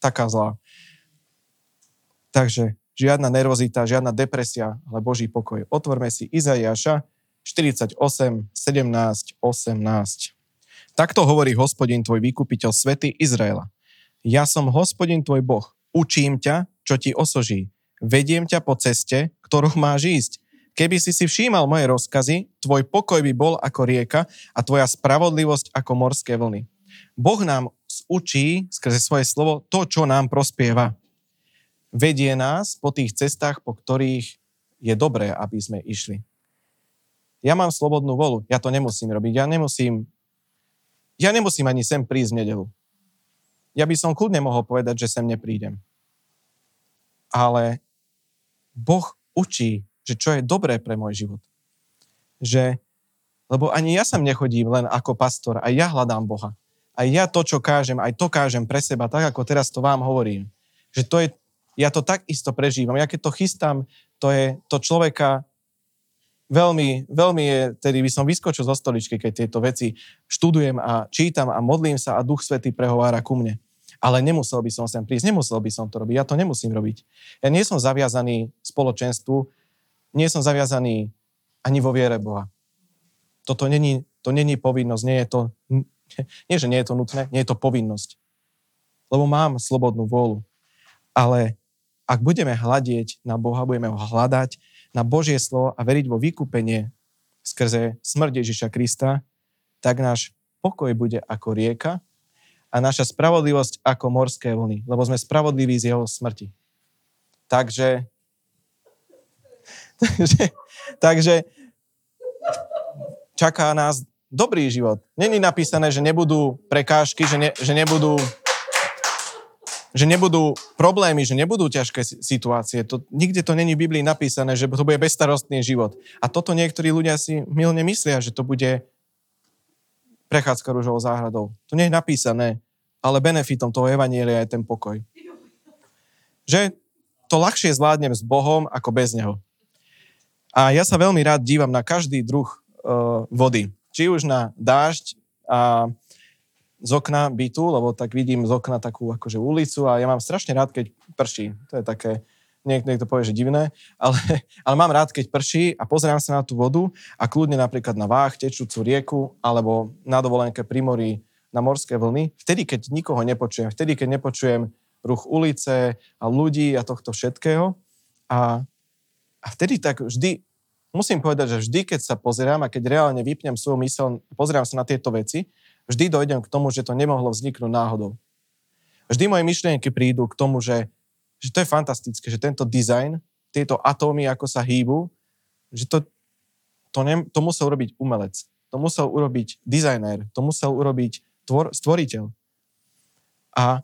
[SPEAKER 1] taká zlá. Takže žiadna nervozita, žiadna depresia, ale Boží pokoj. Otvorme si Izaiáša 48, 17, 18. Takto hovorí hospodin tvoj vykupiteľ svety Izraela. Ja som hospodin tvoj Boh. Učím ťa, čo ti osoží. Vediem ťa po ceste, ktorú máš ísť Keby si si všímal moje rozkazy, tvoj pokoj by bol ako rieka a tvoja spravodlivosť ako morské vlny. Boh nám učí skrze svoje slovo to, čo nám prospieva. Vedie nás po tých cestách, po ktorých je dobré, aby sme išli. Ja mám slobodnú volu, ja to nemusím robiť, ja nemusím, ja nemusím ani sem prísť v nedelu. Ja by som kľudne mohol povedať, že sem neprídem. Ale Boh učí že čo je dobré pre môj život. Že, lebo ani ja sem nechodím len ako pastor, aj ja hľadám Boha. Aj ja to, čo kážem, aj to kážem pre seba, tak ako teraz to vám hovorím. Že to je, ja to takisto prežívam. Ja keď to chystám, to je to človeka veľmi, veľmi je, tedy by som vyskočil zo stoličky, keď tieto veci študujem a čítam a modlím sa a Duch Svetý prehovára ku mne. Ale nemusel by som sem prísť, nemusel by som to robiť, ja to nemusím robiť. Ja nie som zaviazaný spoločenstvu, Nie som zaviazaný ani vo viere Boha. Toto není, to není povinnosť, nie je to, nie, že nie je to nutné, nie je to povinnosť. Lebo mám slobodnú vôľu. Ale ak budeme hľadieť na Boha, budeme ho hľadať na Božie slovo a veriť vo vykúpenie skrze smrť Ježiša Krista, tak náš pokoj bude ako rieka a naša spravodlivosť ako morské vlny, lebo sme spravodliví z jeho smrti. Takže, (laughs) takže, takže čaká nás dobrý život. Není napísané, že nebudú prekážky, že, ne, že nebudú že nebudú problémy, že nebudú ťažké situácie. To, nikde to není v Biblii napísané, že to bude bezstarostný život. A toto niektorí ľudia si milne myslia, že to bude prechádzka rúžovou záhradou. To nie je napísané, ale benefitom toho evanielia je ten pokoj. Že to ľahšie zvládnem s Bohom ako bez Neho. A ja sa veľmi rád dívam na každý druh uh, vody. Či už na dážď a z okna bytu, lebo tak vidím z okna takú akože ulicu a ja mám strašne rád, keď prší. To je také, niekto povie, že divné, ale, (laughs) ale mám rád, keď prší a pozerám sa na tú vodu a kľudne napríklad na váh, tečúcu rieku alebo na dovolenke pri mori na morské vlny, vtedy, keď nikoho nepočujem, vtedy, keď nepočujem ruch ulice a ľudí a tohto všetkého. A, a vtedy tak vždy, musím povedať, že vždy, keď sa pozerám a keď reálne vypnem svoju mysel, pozerám sa na tieto veci, vždy dojdem k tomu, že to nemohlo vzniknúť náhodou. Vždy moje myšlienky prídu k tomu, že že to je fantastické, že tento dizajn, tieto atómy, ako sa hýbu, že to, to, ne, to musel urobiť umelec, to musel urobiť dizajner, to musel urobiť tvor, stvoriteľ. A,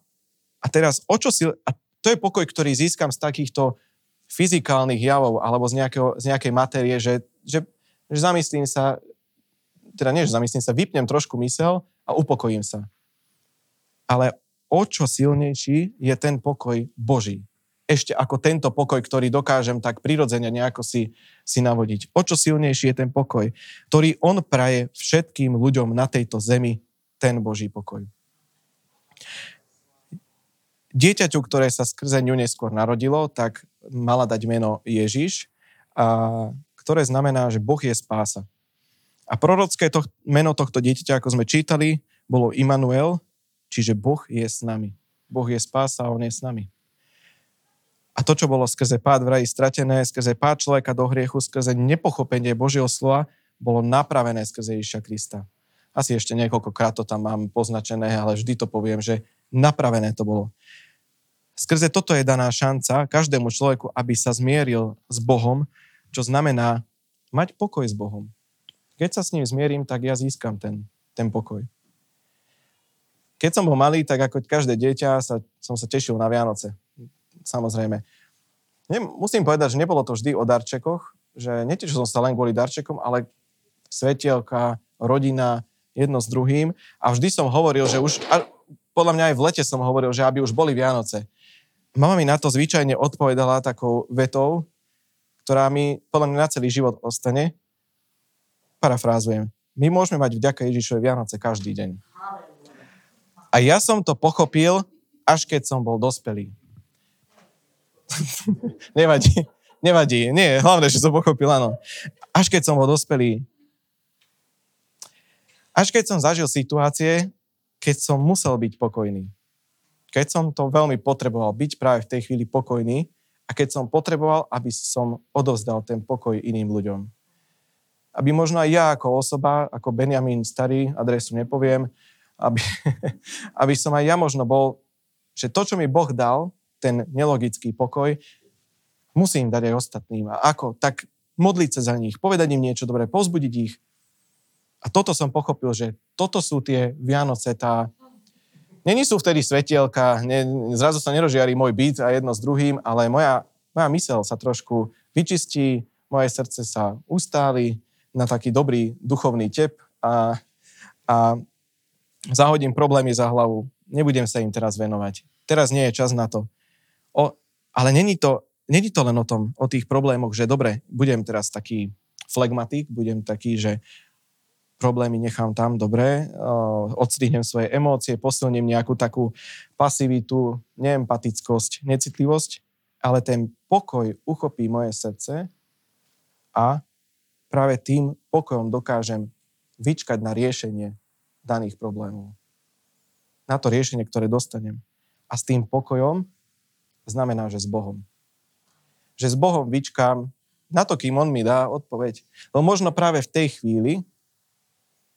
[SPEAKER 1] a teraz, o čo si, a to je pokoj, ktorý získam z takýchto fyzikálnych javov alebo z, nejakého, z nejakej matérie, že, že, že zamyslím sa, teda nie, že zamyslím sa, vypnem trošku mysel a upokojím sa. Ale o čo silnejší je ten pokoj Boží. Ešte ako tento pokoj, ktorý dokážem tak prirodzene nejako si, si navodiť. O čo silnejší je ten pokoj, ktorý on praje všetkým ľuďom na tejto zemi, ten Boží pokoj. Dieťaťu, ktoré sa skrze ňu neskôr narodilo, tak mala dať meno Ježiš, a, ktoré znamená, že Boh je spása. A prorocké to, meno tohto dieťaťa, ako sme čítali, bolo Immanuel, Čiže Boh je s nami. Boh je spása a On je s nami. A to, čo bolo skrze pád v stratené, skrze pád človeka do hriechu, skrze nepochopenie Božieho slova, bolo napravené skrze Ježiša Krista. Asi ešte niekoľkokrát to tam mám poznačené, ale vždy to poviem, že napravené to bolo. Skrze toto je daná šanca každému človeku, aby sa zmieril s Bohom, čo znamená mať pokoj s Bohom. Keď sa s ním zmierim, tak ja získam ten, ten pokoj. Keď som bol malý, tak ako každé dieťa sa, som sa tešil na Vianoce. Samozrejme. Musím povedať, že nebolo to vždy o darčekoch, že netešil som sa len kvôli darčekom, ale svetielka, rodina, jedno s druhým. A vždy som hovoril, že už, a podľa mňa aj v lete som hovoril, že aby už boli Vianoce. Mama mi na to zvyčajne odpovedala takou vetou, ktorá mi podľa mňa na celý život ostane. Parafrázujem. My môžeme mať vďaka Ježišovi Vianoce každý deň. A ja som to pochopil, až keď som bol dospelý. (laughs) nevadí, nevadí. Nie, hlavne, že som pochopil, áno. Až keď som bol dospelý. Až keď som zažil situácie, keď som musel byť pokojný. Keď som to veľmi potreboval, byť práve v tej chvíli pokojný a keď som potreboval, aby som odovzdal ten pokoj iným ľuďom. Aby možno aj ja ako osoba, ako Benjamin starý, adresu nepoviem, aby, (laughs) aby som aj ja možno bol, že to, čo mi Boh dal, ten nelogický pokoj, musím dať aj ostatným. A ako? Tak modliť sa za nich, povedať im niečo dobré, pozbudiť ich. A toto som pochopil, že toto sú tie Vianoce, tá... Není sú vtedy svetielka, ne, zrazu sa nerožiarí môj byt a jedno s druhým, ale moja, moja mysel sa trošku vyčistí, moje srdce sa ustáli na taký dobrý duchovný tep a, a zahodím problémy za hlavu, nebudem sa im teraz venovať. Teraz nie je čas na to. O, ale není to, není to len o tom, o tých problémoch, že dobre, budem teraz taký flegmatik, budem taký, že problémy nechám tam, dobre, odstrihnem svoje emócie, posilním nejakú takú pasivitu, neempatickosť, necitlivosť, ale ten pokoj uchopí moje srdce a práve tým pokojom dokážem vyčkať na riešenie daných problémov. Na to riešenie, ktoré dostanem. A s tým pokojom znamená, že s Bohom. Že s Bohom vyčkám na to, kým On mi dá odpoveď. Lebo možno práve v tej chvíli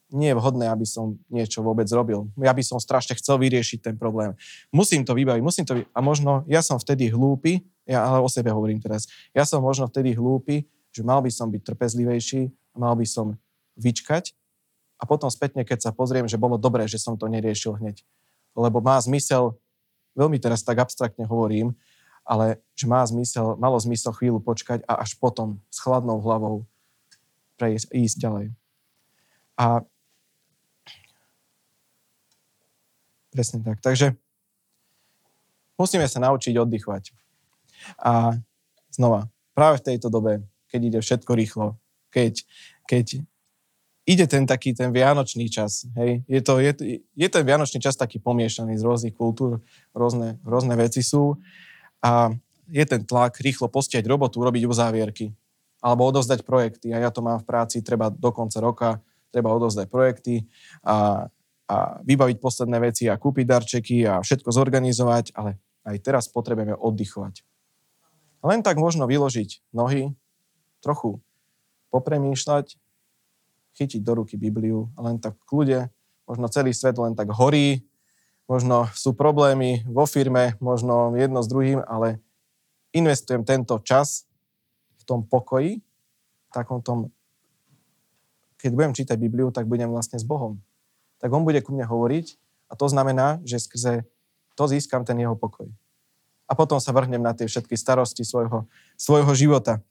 [SPEAKER 1] nie je vhodné, aby som niečo vôbec robil. Ja by som strašne chcel vyriešiť ten problém. Musím to vybaviť, musím to vybaviť. A možno ja som vtedy hlúpy, ja ale o sebe hovorím teraz, ja som možno vtedy hlúpy, že mal by som byť trpezlivejší, mal by som vyčkať a potom spätne, keď sa pozriem, že bolo dobré, že som to neriešil hneď. Lebo má zmysel, veľmi teraz tak abstraktne hovorím, ale že má zmysel, malo zmysel chvíľu počkať a až potom s chladnou hlavou prejsť, ísť ďalej. A Presne tak. Takže musíme sa naučiť oddychovať. A znova, práve v tejto dobe, keď ide všetko rýchlo, keď, keď ide ten taký ten vianočný čas, hej, je, to, je, je ten vianočný čas taký pomiešaný z rôznych kultúr, rôzne, rôzne veci sú. A je ten tlak rýchlo postiať robotu, robiť uzávierky alebo odozdať projekty. A ja to mám v práci, treba do konca roka, treba odozdať projekty a a vybaviť posledné veci a kúpiť darčeky a všetko zorganizovať, ale aj teraz potrebujeme oddychovať. Len tak možno vyložiť nohy, trochu popremýšľať, chytiť do ruky Bibliu len tak v kľude, možno celý svet len tak horí, možno sú problémy vo firme, možno jedno s druhým, ale investujem tento čas v tom pokoji, takom tom, keď budem čítať Bibliu, tak budem vlastne s Bohom tak on bude ku mne hovoriť a to znamená, že skrze to získam ten jeho pokoj. A potom sa vrhnem na tie všetky starosti svojho, svojho života.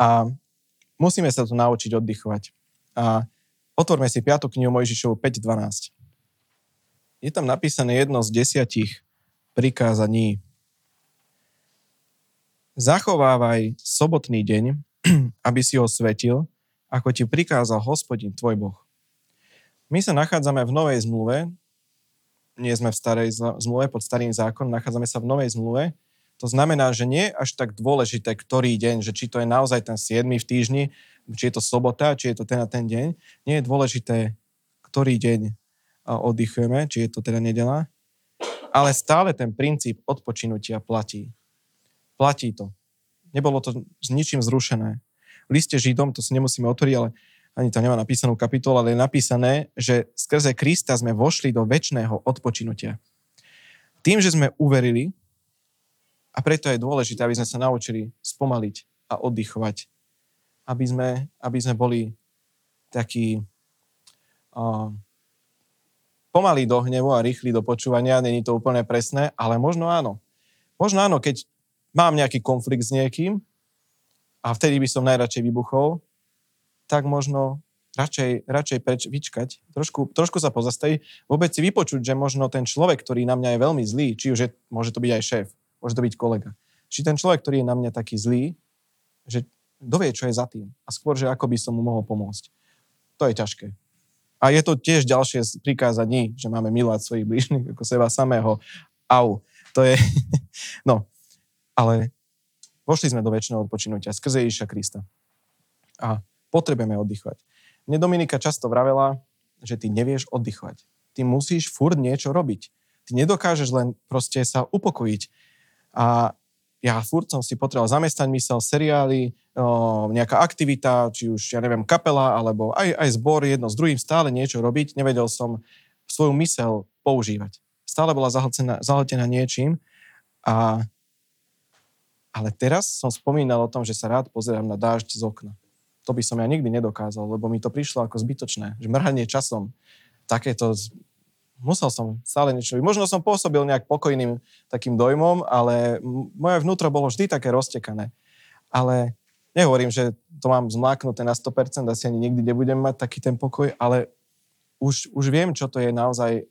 [SPEAKER 1] A musíme sa tu naučiť oddychovať. A otvorme si 5. knihu Mojžišovu 5.12. Je tam napísané jedno z desiatich prikázaní. Zachovávaj sobotný deň, (clears throat) aby si ho svetil, ako ti prikázal hospodin tvoj Boh. My sa nachádzame v novej zmluve, nie sme v starej zmluve, pod starým zákonom, nachádzame sa v novej zmluve. To znamená, že nie je až tak dôležité, ktorý deň, že či to je naozaj ten 7 v týždni, či je to sobota, či je to ten a ten deň. Nie je dôležité, ktorý deň oddychujeme, či je to teda nedela. Ale stále ten princíp odpočinutia platí. Platí to. Nebolo to s ničím zrušené. V liste Židom, to si nemusíme otvoriť, ale ani to nemá napísanú kapitolu, ale je napísané, že skrze Krista sme vošli do väčšného odpočinutia. Tým, že sme uverili, a preto je dôležité, aby sme sa naučili spomaliť a oddychovať, aby sme, aby sme boli takí uh, pomalí do hnevu a rýchli do počúvania, není to úplne presné, ale možno áno. Možno áno, keď mám nejaký konflikt s niekým a vtedy by som najradšej vybuchol, tak možno radšej, radšej preč vyčkať, trošku, trošku sa pozastaviť, vôbec si vypočuť, že možno ten človek, ktorý na mňa je veľmi zlý, či už je, môže to byť aj šéf, môže to byť kolega, či ten človek, ktorý je na mňa taký zlý, že dovie, čo je za tým a skôr, že ako by som mu mohol pomôcť. To je ťažké. A je to tiež ďalšie z prikázaní, že máme milovať svojich blížnych ako seba samého. Au. To je... (laughs) no. Ale vošli sme do väčšného odpočinutia skrze Ježiša Krista. A Potrebujeme oddychovať. Mne Dominika často vravela, že ty nevieš oddychovať. Ty musíš furt niečo robiť. Ty nedokážeš len proste sa upokojiť. A ja furt som si potreboval zamestnať mysel, seriály, nejaká aktivita, či už, ja neviem, kapela, alebo aj, aj zbor, jedno s druhým, stále niečo robiť. Nevedel som svoju mysel používať. Stále bola zahltená, zahltená niečím. A, ale teraz som spomínal o tom, že sa rád pozerám na dážď z okna to by som ja nikdy nedokázal, lebo mi to prišlo ako zbytočné, že mrhanie časom, takéto, musel som stále niečo, možno som pôsobil nejak pokojným takým dojmom, ale moje vnútro bolo vždy také roztekané. Ale nehovorím, že to mám zmláknuté na 100%, asi ani nikdy nebudem mať taký ten pokoj, ale už, už viem, čo to je naozaj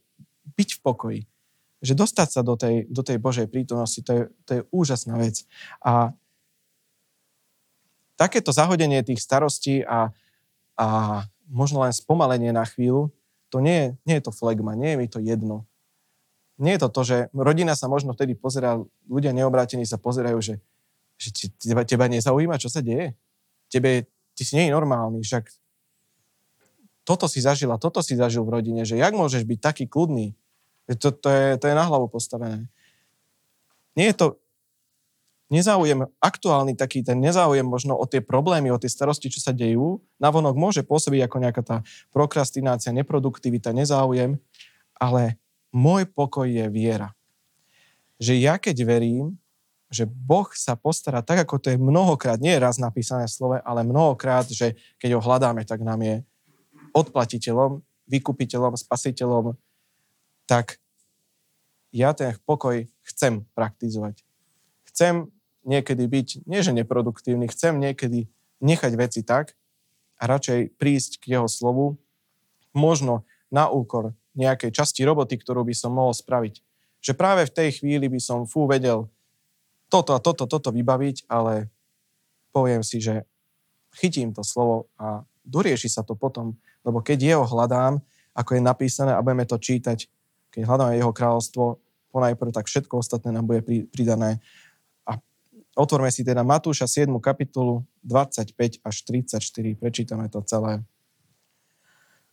[SPEAKER 1] byť v pokoji. Že dostať sa do tej, do tej Božej prítomnosti, to je, to je úžasná vec. A takéto zahodenie tých starostí a, a možno len spomalenie na chvíľu, to nie nie je to flegma, nie je mi to jedno. Nie je to to, že rodina sa možno vtedy pozerá, ľudia neobrátení sa pozerajú, že, že teba, teba nezaujíma, čo sa deje. tebe, ty si nie je normálny, však toto si zažila, toto si zažil v rodine, že jak môžeš byť taký kľudný? To, to, je, to je na hlavu postavené. Nie je to nezáujem, aktuálny taký ten nezáujem možno o tie problémy, o tie starosti, čo sa dejú, navonok môže pôsobiť ako nejaká tá prokrastinácia, neproduktivita, nezáujem, ale môj pokoj je viera. Že ja keď verím, že Boh sa postará tak, ako to je mnohokrát, nie je raz napísané v slove, ale mnohokrát, že keď ho hľadáme, tak nám je odplatiteľom, vykupiteľom, spasiteľom, tak ja ten pokoj chcem praktizovať. Chcem niekedy byť, nie že neproduktívny, chcem niekedy nechať veci tak a radšej prísť k jeho slovu, možno na úkor nejakej časti roboty, ktorú by som mohol spraviť. Že práve v tej chvíli by som fú vedel toto a toto, toto vybaviť, ale poviem si, že chytím to slovo a dorieši sa to potom, lebo keď jeho hľadám, ako je napísané a budeme to čítať, keď hľadáme jeho kráľovstvo, ponajprv, tak všetko ostatné nám bude pridané. Otvorme si teda Matúša 7. kapitolu 25 až 34, prečítame to celé.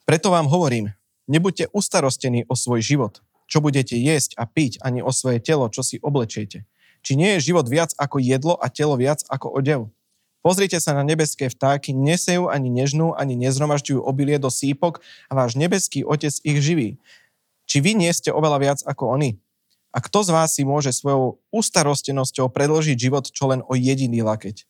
[SPEAKER 1] Preto vám hovorím, nebuďte ustarostení o svoj život, čo budete jesť a piť, ani o svoje telo, čo si oblečiete. Či nie je život viac ako jedlo a telo viac ako odev? Pozrite sa na nebeské vtáky, nesejú ani nežnú, ani nezhromažďujú obilie do sípok a váš nebeský otec ich živí. Či vy nie ste oveľa viac ako oni? A kto z vás si môže svojou ustarostenosťou predložiť život čo len o jediný lakeť?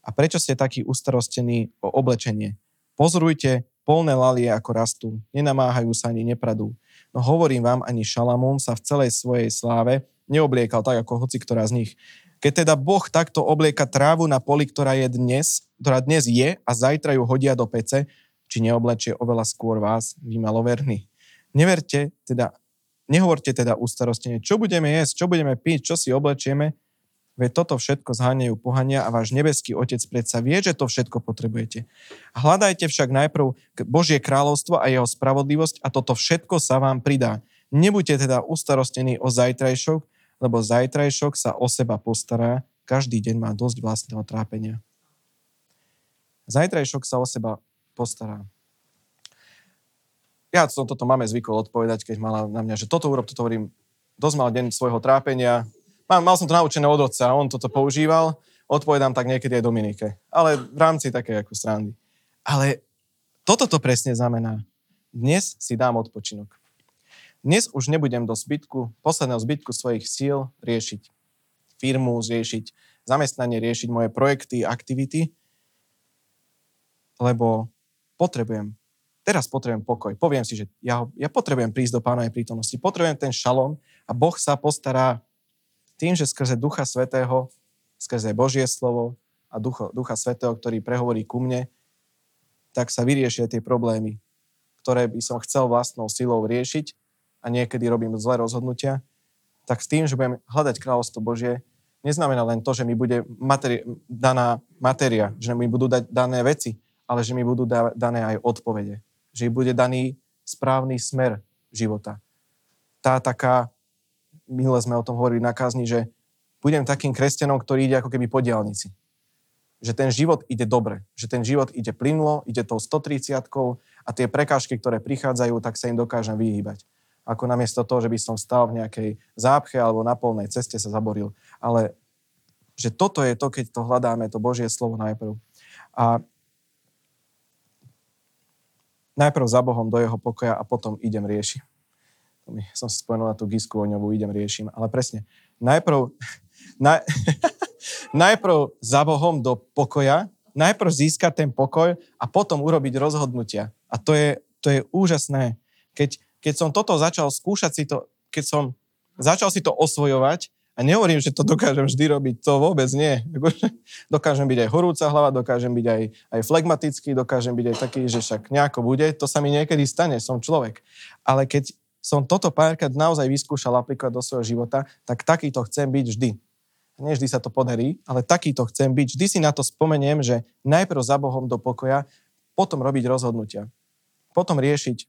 [SPEAKER 1] A prečo ste takí ustarostení o oblečenie? Pozorujte polné lalie ako rastú, nenamáhajú sa ani nepradú. No hovorím vám, ani Šalamún sa v celej svojej sláve neobliekal tak ako hoci ktorá z nich. Keď teda Boh takto oblieka trávu na poli, ktorá je dnes, ktorá dnes je a zajtra ju hodia do pece, či neoblečie oveľa skôr vás, vy maloverní. Neverte teda, nehovorte teda ústarostene, čo budeme jesť, čo budeme piť, čo si oblečieme, Veď toto všetko zháňajú pohania a váš nebeský Otec predsa vie, že to všetko potrebujete. Hľadajte však najprv Božie kráľovstvo a jeho spravodlivosť a toto všetko sa vám pridá. Nebuďte teda ustarostení o zajtrajšok, lebo zajtrajšok sa o seba postará, každý deň má dosť vlastného trápenia. Zajtrajšok sa o seba postará. Ja som toto máme zvykol odpovedať, keď mala na mňa, že toto urob, toto hovorím, dosť mal deň svojho trápenia, mal, mal som to naučené od otca, on toto používal, odpovedám tak niekedy aj Dominike, ale v rámci také ako strandy. Ale toto to presne znamená. Dnes si dám odpočinok. Dnes už nebudem do zbytku, posledného zbytku svojich síl riešiť firmu, riešiť zamestnanie, riešiť moje projekty, aktivity, lebo potrebujem, teraz potrebujem pokoj. Poviem si, že ja, ja potrebujem prísť do pánovej prítomnosti, potrebujem ten šalom a Boh sa postará tým, že skrze Ducha Svetého, skrze Božie slovo a Ducha, Ducha Svetého, ktorý prehovorí ku mne, tak sa vyriešia tie problémy, ktoré by som chcel vlastnou silou riešiť a niekedy robím zlé rozhodnutia, tak s tým, že budem hľadať kráľovstvo Božie, neznamená len to, že mi bude materi- daná matéria, že mi budú dať dané veci, ale že mi budú da- dané aj odpovede. Že bude daný správny smer života. Tá taká, minule sme o tom hovorili na kázni, že budem takým kresťanom, ktorý ide ako keby po diálnici. Že ten život ide dobre, že ten život ide plynulo, ide tou 130 a tie prekážky, ktoré prichádzajú, tak sa im dokážem vyhýbať ako namiesto toho, že by som stal v nejakej zápche alebo na polnej ceste sa zaboril. Ale že toto je to, keď to hľadáme, to Božie slovo najprv. A najprv za Bohom do jeho pokoja a potom idem riešiť. Som si spomenul na tú gisku ňovu, idem riešim. Ale presne, najprv, (laughs) naj, (laughs) najprv za Bohom do pokoja, najprv získať ten pokoj a potom urobiť rozhodnutia. A to je, to je úžasné, keď keď som toto začal skúšať si to, keď som začal si to osvojovať, a nehovorím, že to dokážem vždy robiť, to vôbec nie. Dokážem byť aj horúca hlava, dokážem byť aj, aj flegmatický, dokážem byť aj taký, že však nejako bude, to sa mi niekedy stane, som človek. Ale keď som toto párkrát naozaj vyskúšal aplikovať do svojho života, tak takýto chcem byť vždy. Nie vždy sa to podarí, ale takýto chcem byť. Vždy si na to spomeniem, že najprv za Bohom do pokoja, potom robiť rozhodnutia. Potom riešiť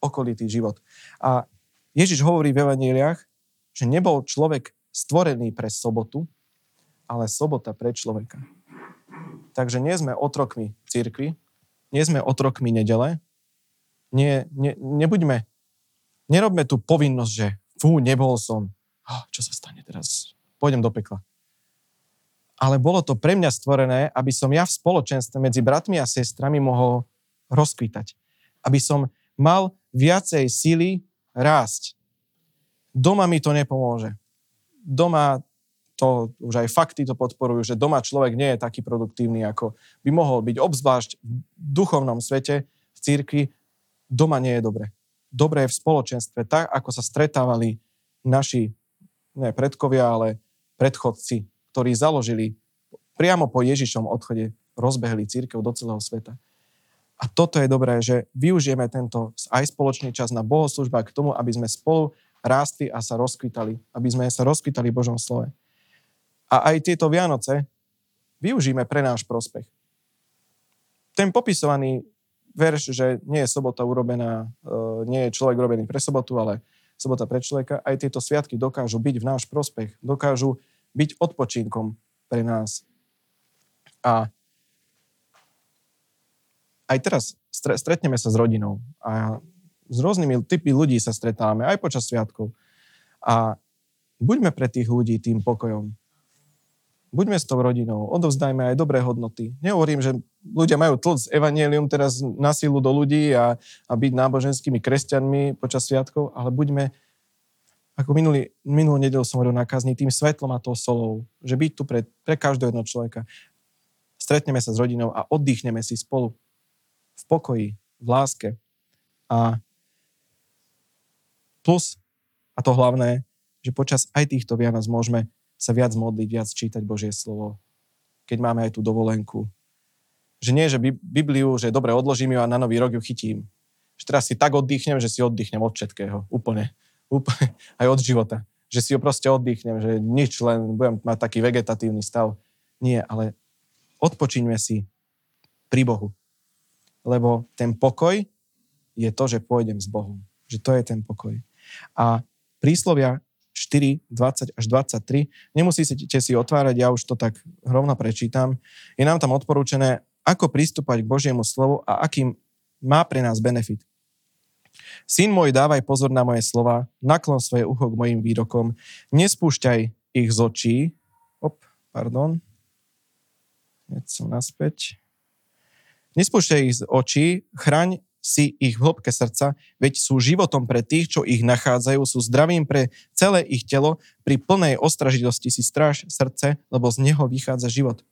[SPEAKER 1] okolitý život. A Ježiš hovorí v evaníliách, že nebol človek stvorený pre sobotu, ale sobota pre človeka. Takže nie sme otrokmi církvy, nie sme otrokmi nedele, nie, ne, nebuďme, nerobme tú povinnosť, že fú, nebol som, oh, čo sa stane teraz, pôjdem do pekla. Ale bolo to pre mňa stvorené, aby som ja v spoločenstve medzi bratmi a sestrami mohol rozkvítať. Aby som mal viacej síly rásť. Doma mi to nepomôže. Doma to už aj fakty to podporujú, že doma človek nie je taký produktívny, ako by mohol byť, obzvlášť v duchovnom svete, v církvi, doma nie je dobre. Dobre je v spoločenstve, tak ako sa stretávali naši, ne predkovia, ale predchodci, ktorí založili priamo po Ježišom odchode, rozbehli církev do celého sveta. A toto je dobré, že využijeme tento aj spoločný čas na bohoslužba k tomu, aby sme spolu rástli a sa rozkvitali. Aby sme sa rozkvitali Božom slove. A aj tieto Vianoce využijeme pre náš prospech. Ten popisovaný verš, že nie je sobota urobená, e, nie je človek urobený pre sobotu, ale sobota pre človeka, aj tieto sviatky dokážu byť v náš prospech, dokážu byť odpočinkom pre nás. A aj teraz stretneme sa s rodinou a s rôznymi typy ľudí sa stretávame aj počas sviatkov. A buďme pre tých ľudí tým pokojom. Buďme s tou rodinou, odovzdajme aj dobré hodnoty. Nehovorím, že ľudia majú tlc evanielium teraz na sílu do ľudí a, a byť náboženskými kresťanmi počas sviatkov, ale buďme, ako minulý, minulú nedelu som hovoril na tým svetlom a tou solou, že byť tu pre, pre každého jedného človeka. Stretneme sa s rodinou a oddychneme si spolu v pokoji, v láske. A plus, a to hlavné, že počas aj týchto Vianoc môžeme sa viac modliť, viac čítať Božie slovo, keď máme aj tú dovolenku. Že nie, že Bibliu, že dobre, odložím ju a na nový rok ju chytím. Že teraz si tak oddychnem, že si oddychnem od všetkého. Úplne. Úplne. (laughs) Aj od života. Že si ju proste oddychnem, že nič, len budem mať taký vegetatívny stav. Nie, ale odpočiňme si pri Bohu lebo ten pokoj je to, že pôjdem s Bohom. Že to je ten pokoj. A príslovia 4, 20 až 23, nemusíte si otvárať, ja už to tak rovno prečítam. Je nám tam odporúčené, ako pristúpať k Božiemu slovu a akým má pre nás benefit. Syn môj, dávaj pozor na moje slova, naklon svoje ucho k mojim výrokom, nespúšťaj ich z očí. Op, pardon. Hneď som naspäť. Nespúšťaj ich z očí, chraň si ich v hĺbke srdca, veď sú životom pre tých, čo ich nachádzajú, sú zdravím pre celé ich telo, pri plnej ostražilosti si stráž srdce, lebo z neho vychádza život.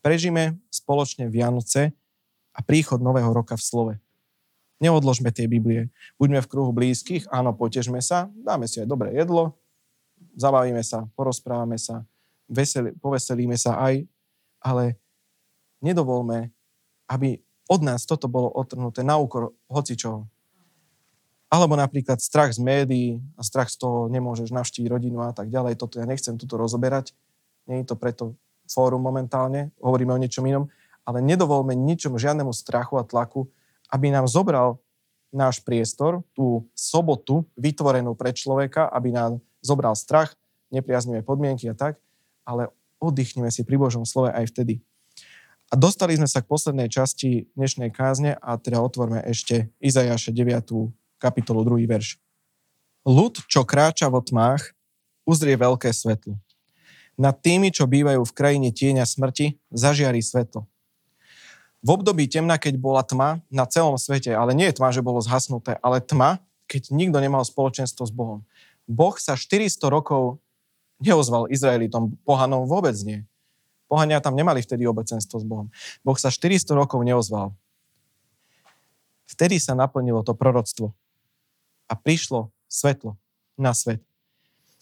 [SPEAKER 1] Prežime spoločne Vianoce a príchod Nového roka v slove. Neodložme tie Biblie. Buďme v kruhu blízkych, áno, potežme sa, dáme si aj dobré jedlo, zabavíme sa, porozprávame sa, veseli, poveselíme sa aj, ale nedovolme, aby od nás toto bolo otrhnuté na úkor hocičoho. Alebo napríklad strach z médií a strach z toho nemôžeš navštíviť rodinu a tak ďalej. Toto ja nechcem tuto rozoberať. Nie je to preto fórum momentálne, hovoríme o niečom inom, ale nedovolme ničom, žiadnemu strachu a tlaku, aby nám zobral náš priestor, tú sobotu vytvorenú pre človeka, aby nám zobral strach, nepriaznivé podmienky a tak, ale oddychneme si pri Božom slove aj vtedy. A dostali sme sa k poslednej časti dnešnej kázne a teda otvorme ešte Izajaše 9. kapitolu 2. verš. Ľud, čo kráča vo tmách, uzrie veľké svetlo. Nad tými, čo bývajú v krajine tieňa smrti, zažiari svetlo. V období temna, keď bola tma na celom svete, ale nie je tma, že bolo zhasnuté, ale tma, keď nikto nemal spoločenstvo s Bohom. Boh sa 400 rokov neozval Izraelitom, pohanom vôbec nie. Pohania tam nemali vtedy obecenstvo s Bohom. Boh sa 400 rokov neozval. Vtedy sa naplnilo to proroctvo a prišlo svetlo na svet.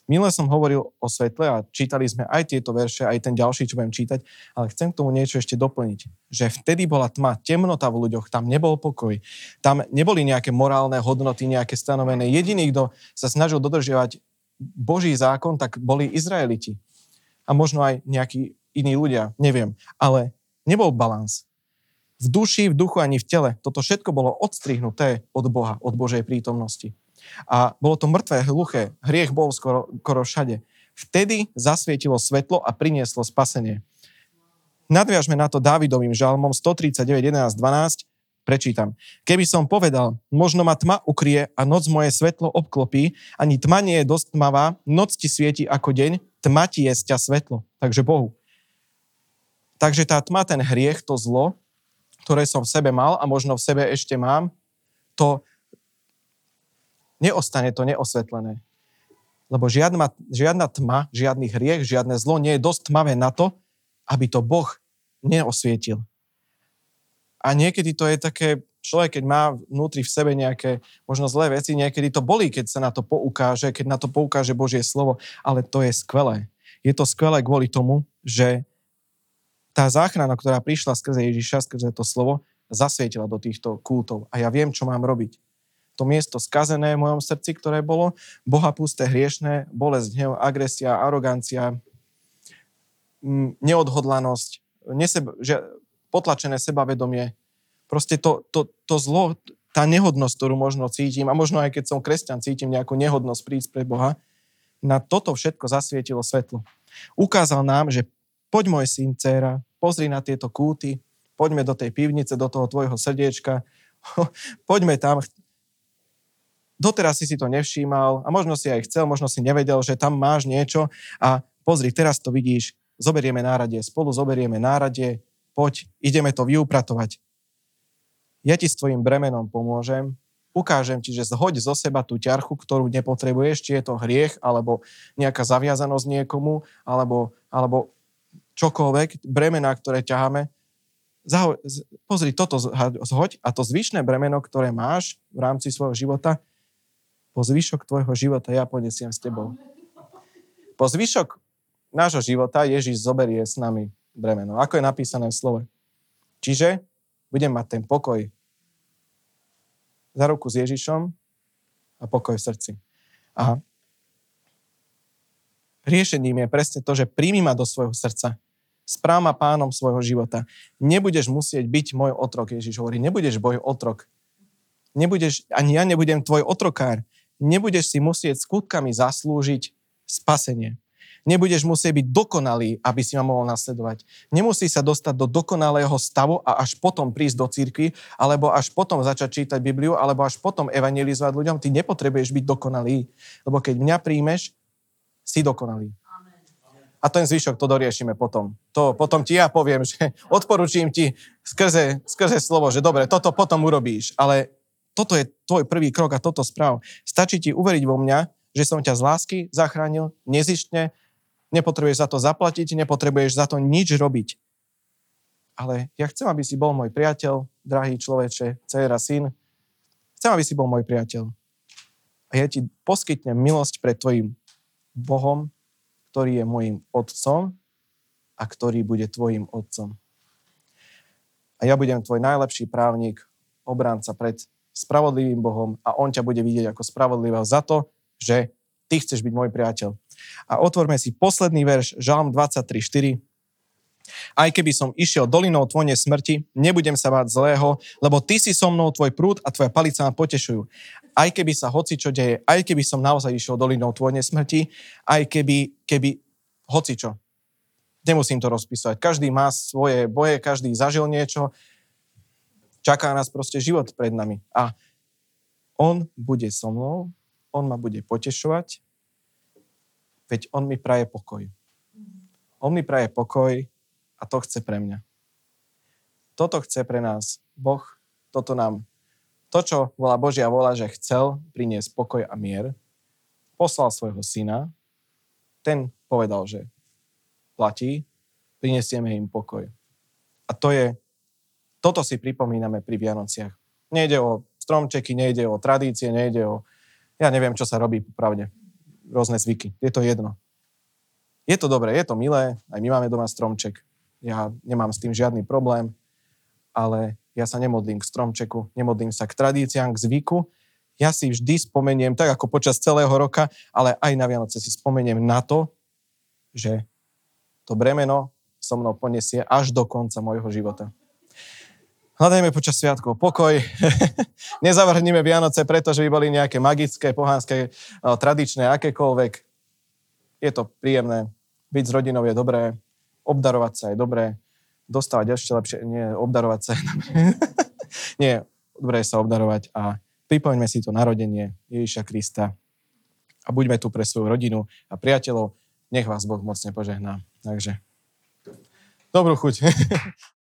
[SPEAKER 1] Minule som hovoril o svetle a čítali sme aj tieto verše, aj ten ďalší, čo budem čítať, ale chcem k tomu niečo ešte doplniť. Že vtedy bola tma, temnota v ľuďoch, tam nebol pokoj, tam neboli nejaké morálne hodnoty, nejaké stanovené. Jediný, kto sa snažil dodržiavať Boží zákon, tak boli Izraeliti. A možno aj nejakí iní ľudia, neviem. Ale nebol balans. V duši, v duchu ani v tele. Toto všetko bolo odstrihnuté od Boha, od Božej prítomnosti. A bolo to mŕtvé, hluché. Hriech bol skoro, skoro všade. Vtedy zasvietilo svetlo a prinieslo spasenie. Nadviažme na to Dávidovým žalmom 139, 11, 12. Prečítam. Keby som povedal, možno ma tma ukrie a noc moje svetlo obklopí, ani tma nie je dosť tmavá, noc ti svieti ako deň, tma ti je svetlo. Takže Bohu. Takže tá tma, ten hriech, to zlo, ktoré som v sebe mal a možno v sebe ešte mám, to neostane to neosvetlené. Lebo žiadna, žiadna tma, žiadny hriech, žiadne zlo nie je dosť tmavé na to, aby to Boh neosvietil. A niekedy to je také, človek, keď má vnútri v sebe nejaké možno zlé veci, niekedy to bolí, keď sa na to poukáže, keď na to poukáže Božie slovo, ale to je skvelé. Je to skvelé kvôli tomu, že tá záchrana, ktorá prišla skrze Ježiša, skrze to slovo, zasvietila do týchto kultov. A ja viem, čo mám robiť. To miesto skazené v mojom srdci, ktoré bolo, boha pusté, hriešné, bolesť, hnev, agresia, arogancia, neodhodlanosť, neseba, že potlačené sebavedomie. Proste to, to, to zlo, tá nehodnosť, ktorú možno cítim, a možno aj keď som kresťan, cítim nejakú nehodnosť prísť pre Boha, na toto všetko zasvietilo svetlo. Ukázal nám, že poď môj syn, dcera, pozri na tieto kúty, poďme do tej pivnice, do toho tvojho srdiečka, (laughs) poďme tam. Doteraz si si to nevšímal a možno si aj chcel, možno si nevedel, že tam máš niečo. A pozri, teraz to vidíš, zoberieme náradie, spolu zoberieme náradie, poď, ideme to vyupratovať. Ja ti s tvojim bremenom pomôžem, ukážem ti, že zhoď zo seba tú ťarchu, ktorú nepotrebuješ, či je to hriech, alebo nejaká zaviazanosť niekomu, alebo, alebo čokoľvek, bremena, ktoré ťaháme. Zaho- pozri, toto zhoď a to zvyšné bremeno, ktoré máš v rámci svojho života, po zvyšok tvojho života ja ponesiem s tebou. Po zvyšok nášho života Ježiš zoberie s nami bremeno. Ako je napísané v slove. Čiže budem mať ten pokoj za ruku s Ježišom a pokoj v srdci. A riešením je presne to, že príjmi ma do svojho srdca. Správ ma pánom svojho života. Nebudeš musieť byť môj otrok, Ježiš hovorí. Nebudeš môj otrok. Nebudeš, ani ja nebudem tvoj otrokár. Nebudeš si musieť skutkami zaslúžiť spasenie. Nebudeš musieť byť dokonalý, aby si ma mohol nasledovať. Nemusí sa dostať do dokonalého stavu a až potom prísť do cirkvi, alebo až potom začať čítať Bibliu, alebo až potom evangelizovať ľuďom. Ty nepotrebuješ byť dokonalý, lebo keď mňa príjmeš, si dokonalý. A ten zvyšok to doriešime potom. To potom ti ja poviem, že odporúčim ti skrze, skrze slovo, že dobre, toto potom urobíš, ale toto je tvoj prvý krok a toto správ. Stačí ti uveriť vo mňa, že som ťa z lásky zachránil, nezištne, Nepotrebuješ za to zaplatiť, nepotrebuješ za to nič robiť. Ale ja chcem, aby si bol môj priateľ, drahý človeče, dcera, syn. Chcem, aby si bol môj priateľ. A ja ti poskytnem milosť pred tvojim Bohom, ktorý je môjim otcom a ktorý bude tvojim otcom. A ja budem tvoj najlepší právnik, obránca pred spravodlivým Bohom a on ťa bude vidieť ako spravodlivého za to, že ty chceš byť môj priateľ. A otvorme si posledný verš, Žalm 23.4. Aj keby som išiel dolinou tvojne smrti, nebudem sa báť zlého, lebo ty si so mnou, tvoj prúd a tvoja palica ma potešujú. Aj keby sa hoci čo deje, aj keby som naozaj išiel dolinou tvojne smrti, aj keby, keby hoci čo. Nemusím to rozpísať. Každý má svoje boje, každý zažil niečo. Čaká nás proste život pred nami. A on bude so mnou, on ma bude potešovať, Veď on mi praje pokoj. On mi praje pokoj a to chce pre mňa. Toto chce pre nás Boh, toto nám, to, čo volá Božia vola, že chcel priniesť pokoj a mier, poslal svojho syna, ten povedal, že platí, prinesieme im pokoj. A to je, toto si pripomíname pri Vianociach. Nejde o stromčeky, nejde o tradície, nejde o, ja neviem, čo sa robí pravde rôzne zvyky. Je to jedno. Je to dobré, je to milé, aj my máme doma stromček. Ja nemám s tým žiadny problém, ale ja sa nemodlím k stromčeku, nemodlím sa k tradíciám, k zvyku. Ja si vždy spomeniem, tak ako počas celého roka, ale aj na Vianoce si spomeniem na to, že to bremeno so mnou poniesie až do konca môjho života. Hľadajme počas sviatkov pokoj. (laughs) Nezavrhnime Vianoce, pretože by boli nejaké magické, pohánske, tradičné, akékoľvek. Je to príjemné. Byť s rodinou je dobré. Obdarovať sa je dobré. dostávať ešte lepšie, nie obdarovať sa. (laughs) nie, dobre je sa obdarovať a pripomeňme si to narodenie Ježiša Krista a buďme tu pre svoju rodinu a priateľov. Nech vás Boh mocne požehná. Takže dobrú chuť. (laughs)